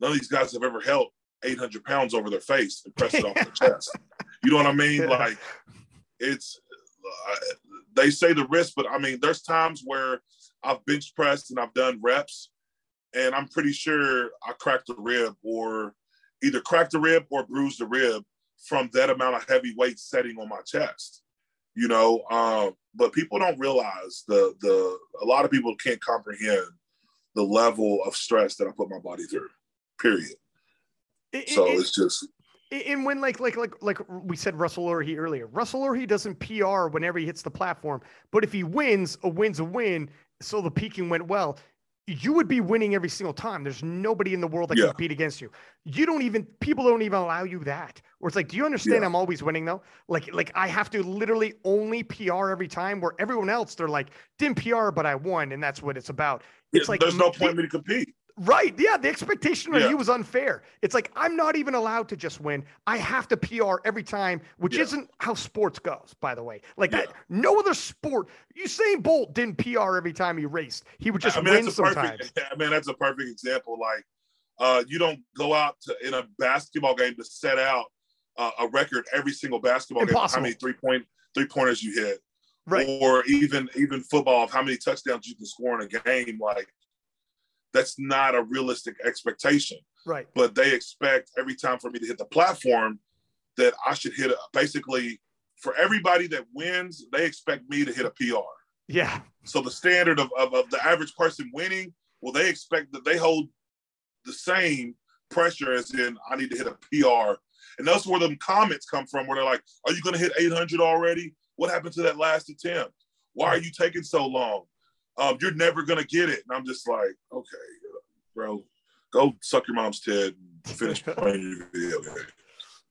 [SPEAKER 2] none of these guys have ever held 800 pounds over their face and pressed it off their chest. You know what I mean? Like it's, uh, they say the risk, but I mean, there's times where I've bench pressed and I've done reps and I'm pretty sure I cracked a rib or either cracked a rib or bruised a rib from that amount of heavy weight setting on my chest you know um, but people don't realize the the a lot of people can't comprehend the level of stress that i put my body through period
[SPEAKER 1] It-
[SPEAKER 2] so
[SPEAKER 1] it-
[SPEAKER 2] it's just
[SPEAKER 1] And when like like like like we said Russell Orhe earlier, Russell Orhe doesn't PR whenever he hits the platform, but if he wins, a win's a win. So the peaking went well. You would be winning every single time. There's nobody in the world that
[SPEAKER 2] Yeah.
[SPEAKER 1] can compete against you. You don't even people don't even allow you that. Or it's like, do you understand
[SPEAKER 2] Yeah.
[SPEAKER 1] I'm always winning though? Like, like I have to literally only PR every time where everyone else they're like, didn't PR, but I won, and that's what it's about. It's like
[SPEAKER 2] there's no point in me to compete.
[SPEAKER 1] Right. Yeah. The expectation on
[SPEAKER 2] Yeah.
[SPEAKER 1] you was unfair. It's like I'm not even allowed to just win. I have to PR every time, which
[SPEAKER 2] Yeah.
[SPEAKER 1] isn't how sports goes, by the way. Like
[SPEAKER 2] Yeah.
[SPEAKER 1] that, no other sport. Usain Bolt didn't PR every time he raced. He would just
[SPEAKER 2] I mean,
[SPEAKER 1] win sometimes.
[SPEAKER 2] perfect. I mean, that's a perfect example. Like, uh, you don't go out to in a basketball game to set out uh, a record every single basketball game. How many three point three pointers you hit,
[SPEAKER 1] Right.
[SPEAKER 2] or even even football of how many touchdowns you can score in a game. Like, that's not a realistic expectation.
[SPEAKER 1] Right.
[SPEAKER 2] But they expect every time for me to hit the platform that I should hit a, basically for everybody that wins. They expect me to hit a PR.
[SPEAKER 1] Yeah.
[SPEAKER 2] So the standard of, of, of the average person winning, well, they expect that they hold the same pressure as in I need to hit a PR. And that's where them comments come from, where they're like, Are you gonna hit 800 already? What happened to that last attempt? Why are you taking so long? Um, you're never gonna get it. And I'm just like, okay, bro, go suck your mom's tit and finish playing your video game.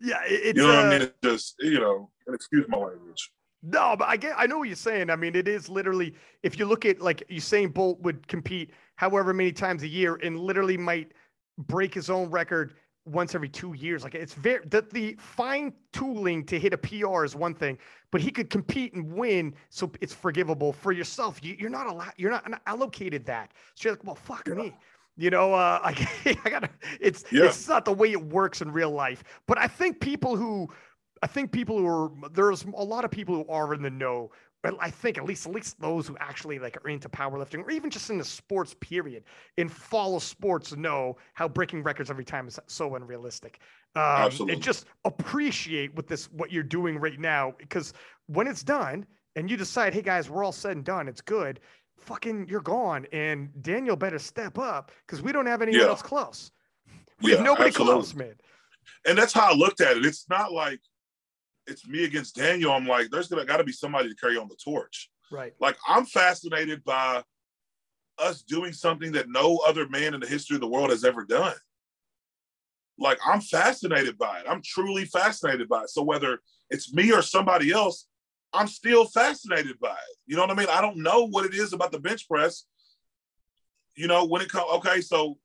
[SPEAKER 1] Yeah. it-
[SPEAKER 2] You know what
[SPEAKER 1] uh,
[SPEAKER 2] I mean? It's just, you know, and excuse my language.
[SPEAKER 1] No, but I get I know what you're saying. I mean, it is literally if you look at like Usain Bolt would compete however many times a year and literally might break his own record once every two years. Like it's very that the fine tooling to hit a PR is one thing, but he could compete and win, so it's forgivable for yourself. You, you're not allowed. You're not allocated that. So you're like, well, fuck
[SPEAKER 2] Yeah.
[SPEAKER 1] me. You know, uh, I, I gotta. It's
[SPEAKER 2] Yeah.
[SPEAKER 1] it's not the way it works in real life. But I think people who I think people who are there's a lot of people who are in the know. But I think at least at least those who actually like are into powerlifting or even just in the sports period and follow sports know how breaking records every time is so unrealistic. Um,
[SPEAKER 2] Absolutely.
[SPEAKER 1] And just appreciate what this what you're doing right now because when it's done and you decide, hey guys, we're all said and done, it's good. Fucking, you're gone, and Daniel better step up because we don't have anyone
[SPEAKER 2] Yeah.
[SPEAKER 1] else close. We have
[SPEAKER 2] Yeah,
[SPEAKER 1] nobody
[SPEAKER 2] absolutely.
[SPEAKER 1] close, man.
[SPEAKER 2] and that's how I looked at it. It's not like it's me against Daniel. I'm like, there's gonna got to be somebody to carry on the torch.
[SPEAKER 1] Right.
[SPEAKER 2] Like I'm fascinated by us doing something that no other man in the history of the world has ever done. Like I'm fascinated by it. I'm truly fascinated by it. So whether it's me or somebody else, I'm still fascinated by it. You know what I mean? I don't know what it is about the bench press. You know, when it comes, okay, so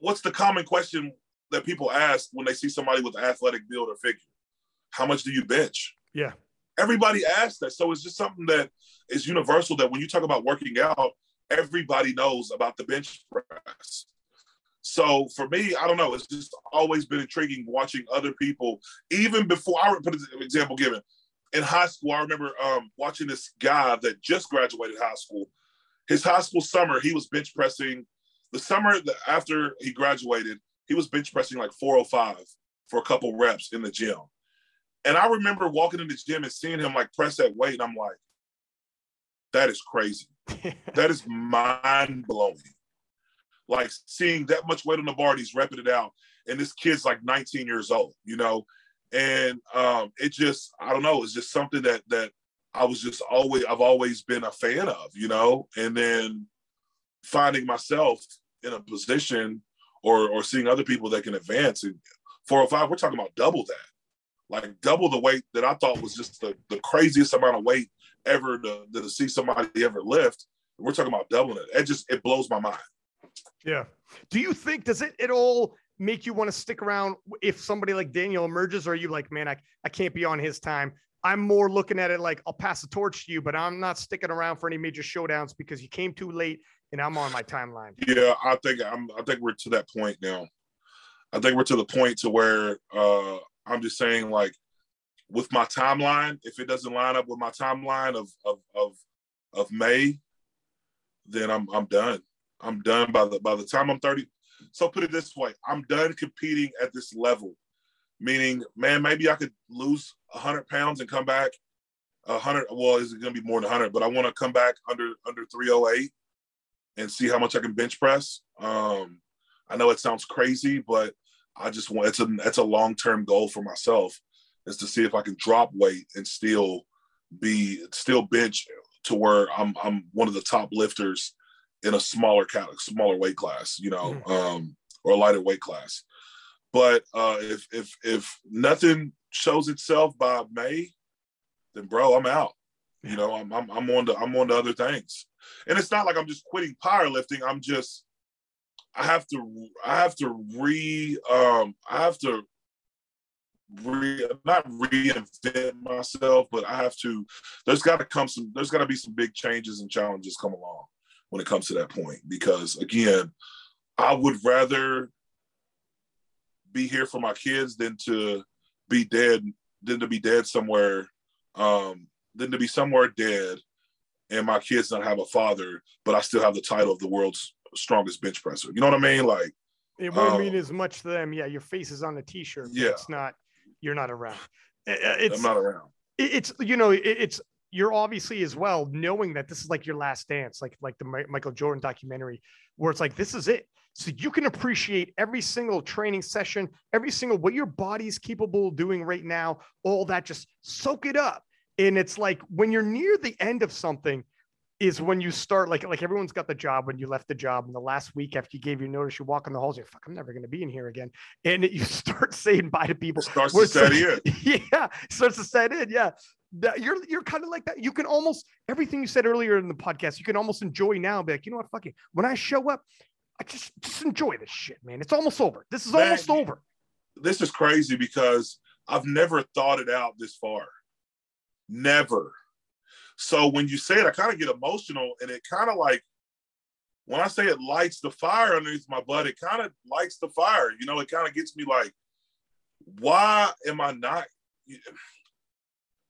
[SPEAKER 2] what's the common question that people ask when they see somebody with an athletic build or figure? How much do you bench?
[SPEAKER 1] Yeah.
[SPEAKER 2] Everybody asks that. So it's just something that is universal that when you talk about working out, everybody knows about the bench press. So for me, I don't know. It's just always been intriguing watching other people, even before I put an example given. In high school, I remember um, watching this guy that just graduated high school. His high school summer, he was bench pressing. The summer after he graduated, he was bench pressing like 405 for a couple reps in the gym. And I remember walking in the gym and seeing him like press that weight, and I'm like, that is crazy. That is mind blowing. Like seeing that much weight on the bar, and he's repping it out, and this kid's like 19 years old, you know. And um, it just, I don't know, it's just something that that I was just always, I've always been a fan of, you know. And then finding myself in a position or or seeing other people that can advance and 405, we're talking about double that, like double the weight that I thought was just the, the craziest amount of weight ever to, to see somebody ever lift. We're talking about doubling it. It just it blows my mind.
[SPEAKER 1] Yeah. Do you think does it at all make you want to stick around if somebody like Daniel emerges, or are you like, man, I, I can't be on his time? I'm more looking at it like I'll pass the torch to you, but I'm not sticking around for any major showdowns because you came too late and I'm on my timeline.
[SPEAKER 2] Yeah, I think I'm I think we're to that point now. I think we're to the point to where uh I'm just saying like with my timeline, if it doesn't line up with my timeline of of of of May, then I'm I'm done. I'm done by the by the time I'm 30. So put it this way, I'm done competing at this level. Meaning, man, maybe I could lose 100 pounds and come back 100. Well, is it going to be more than 100? But I want to come back under under 308 and see how much I can bench press. Um, I know it sounds crazy, but I just want it's a it's a long term goal for myself is to see if I can drop weight and still be still bench to where I'm I'm one of the top lifters in a smaller cat smaller weight class, you know, mm-hmm. um, or a lighter weight class. But uh, if if if nothing shows itself by May, then bro, I'm out. You know, I'm I'm, I'm on to I'm on to other things. And it's not like I'm just quitting powerlifting. I'm just I have to I have to re um I have to re not reinvent myself, but I have to there's gotta come some there's gotta be some big changes and challenges come along when it comes to that point. Because again, I would rather be here for my kids than to be dead than to be dead somewhere um than to be somewhere dead and my kids not have a father but i still have the title of the world's strongest bench presser. You know what i mean? Like
[SPEAKER 1] it won't um, mean as much to them. Yeah your face is on the t-shirt yeah. it's not you're not around. It's
[SPEAKER 2] i'm not around.
[SPEAKER 1] it's you know it's you're obviously as well knowing that this is like your last dance like like the michael jordan documentary where it's like this is it. So you can appreciate every single training session, every single what your body's capable of doing right now, all that, just soak it up. And it's like when you're near the end of something, is when you start like like everyone's got the job when you left the job and the last week after you gave your notice you walk in the halls you're fuck I'm never going to be in here again and you start saying bye to people
[SPEAKER 2] starts to set in
[SPEAKER 1] yeah starts to set in yeah you're you're kind of like that you can almost everything you said earlier in the podcast you can almost enjoy now be like you know what fucking when I show up I just just enjoy this shit, man. It's almost over. This is man, almost over.
[SPEAKER 2] This is crazy because I've never thought it out this far. Never. So when you say it, I kind of get emotional, and it kind of like when I say it lights the fire underneath my butt, it kind of lights the fire. You know, it kind of gets me like, why am I not?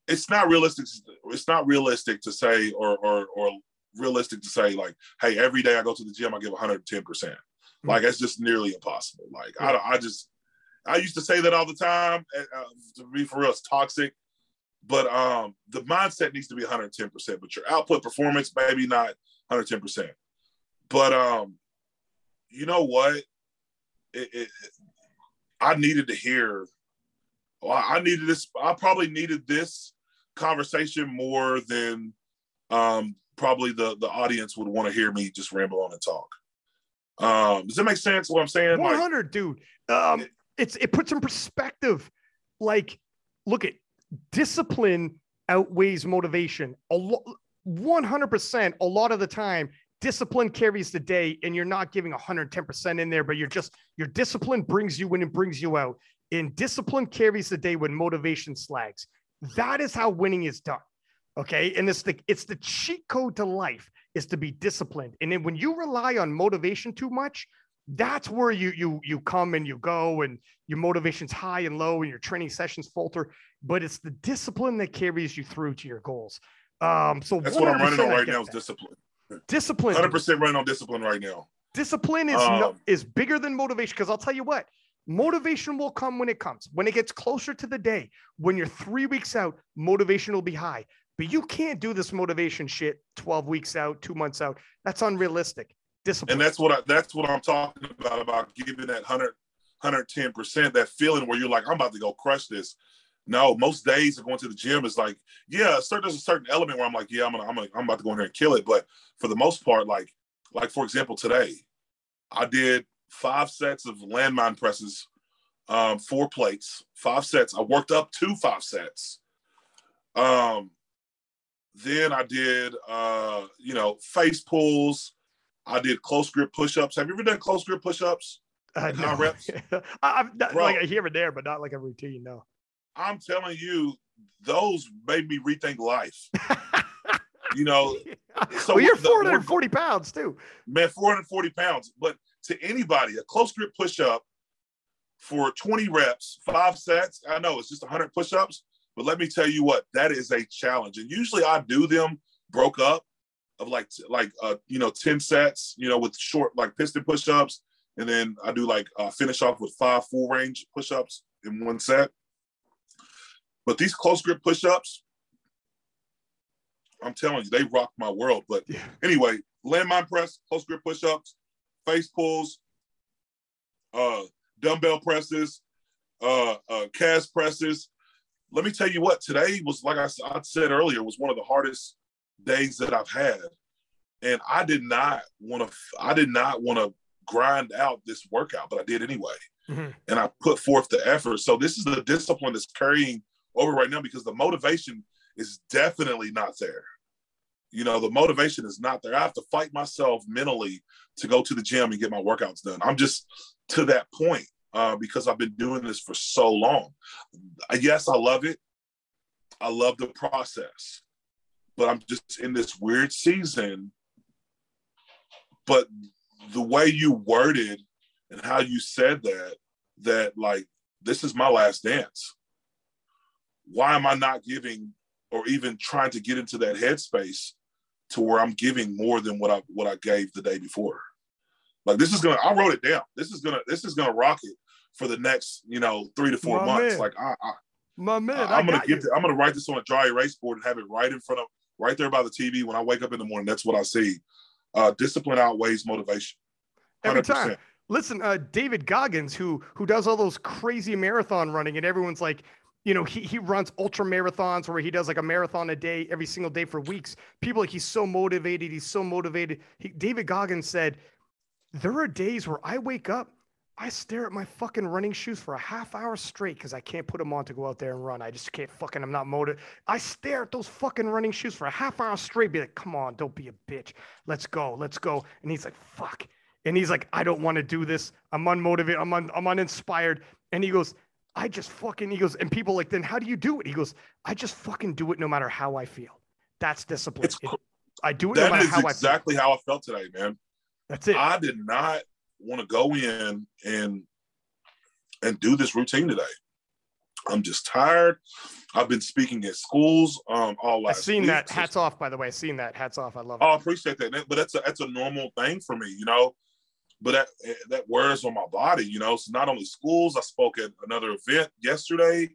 [SPEAKER 2] It's not realistic. It's not realistic to say or or or realistic to say like, hey, every day I go to the gym, I give 110 percent. Mm-hmm. Like that's just nearly impossible. Like I, I just, I used to say that all the time. Uh, to be for real, it's toxic. But um, the mindset needs to be 110 percent. But your output performance, maybe not 110 percent. But um, you know what? It, it, I needed to hear. Well, I needed this. I probably needed this conversation more than um, probably the the audience would want to hear me just ramble on and talk. Um, does that make sense? What I'm saying?
[SPEAKER 1] One hundred, like, dude. Um, it's it puts in perspective. Like, look at discipline outweighs motivation. A lot, one hundred percent. A lot of the time, discipline carries the day, and you're not giving one hundred ten percent in there, but you're just your discipline brings you in and brings you out. And discipline carries the day when motivation slags. That is how winning is done. Okay. And it's the it's the cheat code to life is to be disciplined. And then when you rely on motivation too much, that's where you you you come and you go and your motivation's high and low and your training sessions falter. But it's the discipline that carries you through to your goals. Um, so
[SPEAKER 2] that's what I'm running on right now is discipline.
[SPEAKER 1] Discipline.
[SPEAKER 2] 100% running on discipline right now.
[SPEAKER 1] Discipline is um, no, is bigger than motivation because I'll tell you what, motivation will come when it comes. When it gets closer to the day, when you're three weeks out, motivation will be high. But you can't do this motivation shit 12 weeks out, two months out. That's unrealistic. Discipline.
[SPEAKER 2] And that's what I, that's what I'm talking about, about giving that 100, 110%, that feeling where you're like, I'm about to go crush this. No, most days of going to the gym is like, yeah, certain, there's a certain element where I'm like, yeah, I'm gonna, I'm gonna, I'm about to go in here and kill it. But for the most part, like, like for example, today, I did five sets of landmine presses, um, four plates, five sets. I worked up to five sets. Um, then I did, uh, you know, face pulls. I did close grip push-ups. Have you ever done close grip push-ups?
[SPEAKER 1] Uh, no. reps? I've not, Bro, like here and there, but not like a routine. No.
[SPEAKER 2] I'm telling you, those made me rethink life. you know,
[SPEAKER 1] so well, you're 440 the, pounds too.
[SPEAKER 2] Man, 440 pounds. But to anybody, a close grip push-up for 20 reps, five sets. I know it's just 100 push-ups. But let me tell you what, that is a challenge. And usually I do them broke up of like like uh, you know 10 sets, you know, with short like piston push-ups. And then I do like uh, finish off with five full range push-ups in one set. But these close grip push-ups, I'm telling you, they rock my world. But yeah. anyway, landmine press, close grip push-ups, face pulls, uh, dumbbell presses, uh, uh, cast presses, let me tell you what, today was, like I, I said earlier, was one of the hardest days that I've had. and I did not want to. I did not want to grind out this workout, but I did anyway, mm-hmm. and I put forth the effort. So this is the discipline that's carrying over right now because the motivation is definitely not there. You know, the motivation is not there. I have to fight myself mentally to go to the gym and get my workouts done. I'm just to that point uh, because I've been doing this for so long. Yes, I love it. I love the process, but I'm just in this weird season. But the way you worded and how you said that, that like, this is my last dance. Why am I not giving or even trying to get into that headspace to where I'm giving more than what I what I gave the day before. Like this is gonna I wrote it down. This is gonna this is gonna rock it for the next, you know, three to four my months. Man. Like I, I
[SPEAKER 1] my man,
[SPEAKER 2] I, am gonna get I'm gonna write this on a dry erase board and have it right in front of right there by the TV when I wake up in the morning. That's what I see. Uh, discipline outweighs motivation.
[SPEAKER 1] 100%. Every time. Listen, uh, David Goggins, who who does all those crazy marathon running, and everyone's like, you know, he he runs ultra marathons where he does like a marathon a day every single day for weeks. People like he's so motivated. He's so motivated. He, David Goggins said, there are days where I wake up, I stare at my fucking running shoes for a half hour straight because I can't put them on to go out there and run. I just can't fucking. I'm not motivated. I stare at those fucking running shoes for a half hour straight. Be like, come on, don't be a bitch. Let's go, let's go. And he's like, fuck. And he's like, I don't want to do this. I'm unmotivated. I'm un, I'm uninspired. And he goes, I just fucking, he goes, and people like, then how do you do it? He goes, I just fucking do it no matter how I feel. That's discipline. It, I do it
[SPEAKER 2] that
[SPEAKER 1] no matter
[SPEAKER 2] is
[SPEAKER 1] how
[SPEAKER 2] exactly
[SPEAKER 1] I feel.
[SPEAKER 2] how I felt today, man.
[SPEAKER 1] That's it.
[SPEAKER 2] I did not want to go in and and do this routine today. I'm just tired. I've been speaking at schools um, all last.
[SPEAKER 1] I've seen
[SPEAKER 2] week.
[SPEAKER 1] that. Hats off, by the way. I've seen that. Hats off. I love
[SPEAKER 2] it.
[SPEAKER 1] Oh,
[SPEAKER 2] I appreciate that. But that's a that's a normal thing for me, you know but that that wears on my body, you know. So not only schools, I spoke at another event yesterday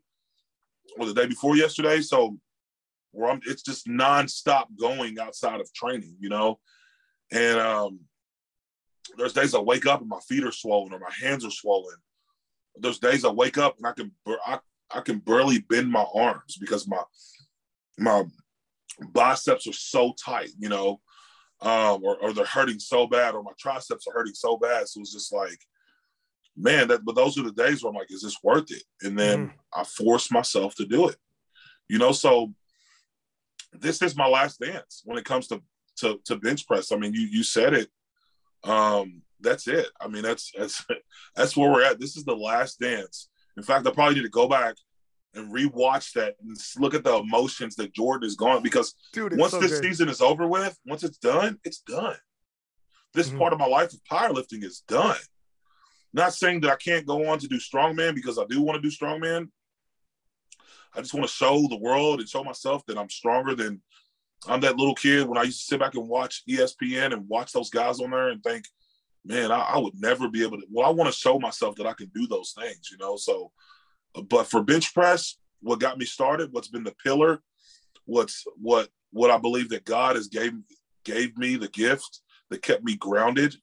[SPEAKER 2] or the day before yesterday. So where I'm, it's just nonstop going outside of training, you know. And um, there's days I wake up and my feet are swollen or my hands are swollen. There's days I wake up and I can I, I can barely bend my arms because my my biceps are so tight, you know um, or, or they're hurting so bad, or my triceps are hurting so bad. So it's just like, man, that but those are the days where I'm like, is this worth it? And then mm. I force myself to do it. You know, so this is my last dance when it comes to to, to bench press. I mean, you you said it. Um, that's it. I mean, that's that's that's where we're at. This is the last dance. In fact, I probably need to go back and rewatch that and look at the emotions that Jordan is going because Dude, once so this good. season is over with, once it's done, it's done. This mm-hmm. part of my life of powerlifting is done. Not saying that I can't go on to do strongman because I do want to do strongman. I just want to show the world and show myself that I'm stronger than I'm that little kid when I used to sit back and watch ESPN and watch those guys on there and think, man, I, I would never be able to. Well, I want to show myself that I can do those things, you know. So but for bench press, what got me started, what's been the pillar, what's what what I believe that God has gave gave me the gift that kept me grounded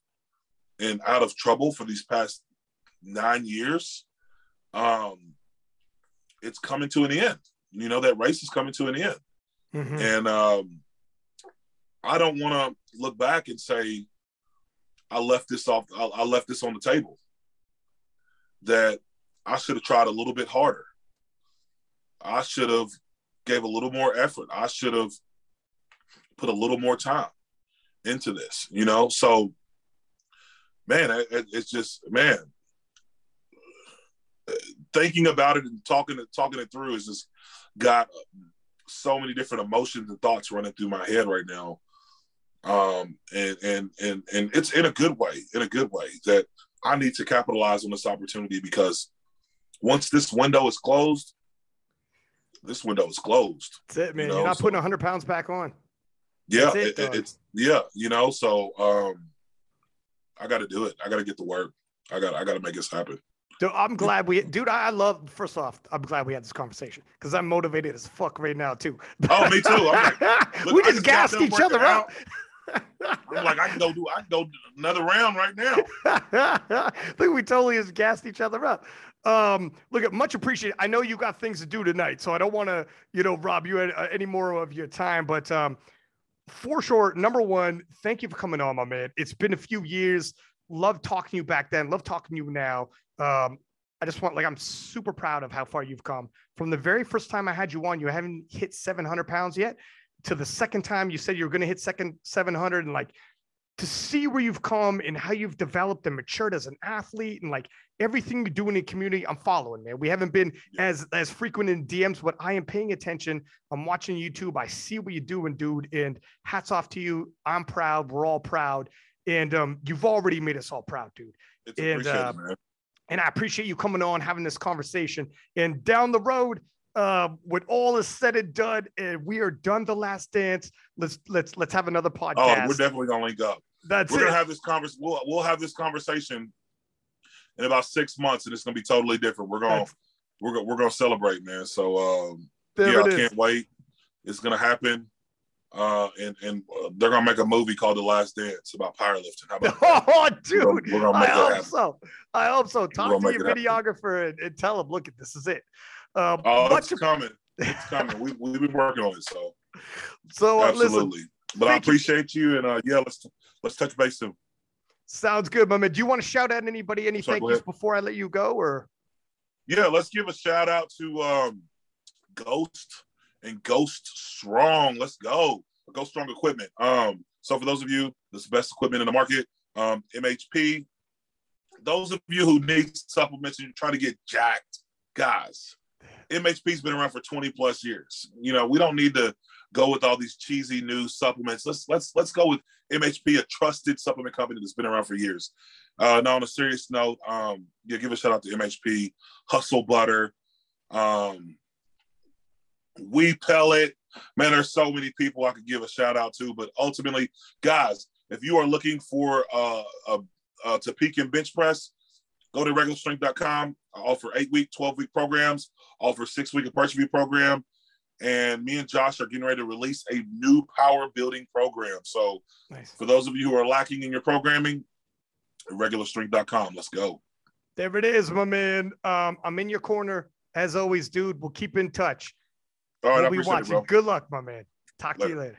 [SPEAKER 2] and out of trouble for these past nine years. Um, it's coming to an end. You know that race is coming to an end, mm-hmm. and um, I don't want to look back and say I left this off. I, I left this on the table. That I should have tried a little bit harder. I should have gave a little more effort. I should have put a little more time into this, you know? So, man, it, it's just, man, thinking about it and talking it, talking it through is just got so many different emotions and thoughts running through my head right now. Um, and, and, and, and it's in a good way, in a good way that I need to capitalize on this opportunity because once this window is closed, this window is closed.
[SPEAKER 1] That's it, man. You are not so, putting 100 pounds back on.
[SPEAKER 2] Yeah, it, it, it's yeah, you know. So um, I got to do it. I got to get to work. I got I got to make this happen.
[SPEAKER 1] Dude, I'm glad we, dude. I love. First off, I'm glad we had this conversation because I'm motivated as fuck right now too.
[SPEAKER 2] Oh, me too. Like,
[SPEAKER 1] we just, just gassed each other out.
[SPEAKER 2] I'm like, I can go do, I can go another round right now.
[SPEAKER 1] I think we totally just gassed each other up. Um, look, much appreciated. I know you got things to do tonight, so I don't want to, you know, rob you any more of your time. But um, for sure, number one, thank you for coming on, my man. It's been a few years. Love talking to you back then. Love talking to you now. Um, I just want like I'm super proud of how far you've come. From the very first time I had you on, you haven't hit 700 pounds yet. To the second time you said you were going to hit second 700, and like to see where you've come and how you've developed and matured as an athlete and like everything you do in the community i'm following man we haven't been as as frequent in dms but i am paying attention i'm watching youtube i see what you're doing dude and hats off to you i'm proud we're all proud and um you've already made us all proud dude
[SPEAKER 2] It's
[SPEAKER 1] And, uh,
[SPEAKER 2] man.
[SPEAKER 1] and i appreciate you coming on having this conversation and down the road uh, when all is said and done and we are done the last dance let's let's let's have another podcast.
[SPEAKER 2] Oh, we're definitely gonna link up.
[SPEAKER 1] that's
[SPEAKER 2] we're
[SPEAKER 1] it
[SPEAKER 2] gonna have this conversation. We'll we'll have this conversation in about six months, and it's gonna be totally different. We're gonna
[SPEAKER 1] That's-
[SPEAKER 2] we're gonna we're gonna celebrate, man. So um, yeah, I
[SPEAKER 1] is
[SPEAKER 2] can't wait. It's gonna happen. Uh, and and uh, they're gonna make a movie called The Last Dance about powerlifting. How about that?
[SPEAKER 1] Oh,
[SPEAKER 2] We're
[SPEAKER 1] dude.
[SPEAKER 2] gonna- we're gonna
[SPEAKER 1] I
[SPEAKER 2] that
[SPEAKER 1] hope so. I hope so. Talk to your videographer and, and tell him, look, at this is it. Um,
[SPEAKER 2] Oh, it's coming. It's coming. we we've been working on it, so
[SPEAKER 1] so uh, listen,
[SPEAKER 2] absolutely. but I
[SPEAKER 1] thank you.
[SPEAKER 2] appreciate you, and uh, yeah, let's let's touch base soon.
[SPEAKER 1] sounds good, my man. Do you want to shout out anybody, any
[SPEAKER 2] Sorry,
[SPEAKER 1] thank yous before I let you go? Or
[SPEAKER 2] Yeah, let's give a shout out to um, Ghost and Ghost Strong. Let's go. Ghost Strong Equipment. Um, so for those of you, this is the best equipment in the market. Um, MHP. Those of you who need supplements and you're trying to get jacked, guys, MHP's been around for 20 plus years. You know, we don't need to go with all these cheesy new supplements. Let's let's let's go with MHP, a trusted supplement company that's been around for years. Uh, now, on a serious note, um, yeah, give a shout out to MHP, Hustle Butter, um, We Pellet. Man, there's so many people I could give a shout out to, but ultimately, guys, if you are looking for uh, a, a to peak in bench press, go to irregularstrength.com. I offer eight week, 12 week programs, offer six week hypertrophy program. And me and Josh are getting ready to release a new power building program. So
[SPEAKER 1] nice.
[SPEAKER 2] for those of you who are lacking in your programming, irregularstrength.com. Let's go.
[SPEAKER 1] There it is, my man. Um, I'm in your corner as always, dude. We'll keep in touch.
[SPEAKER 2] All right,
[SPEAKER 1] we'll be
[SPEAKER 2] appreciate it,
[SPEAKER 1] watching. Good luck, my man. Talk to you later.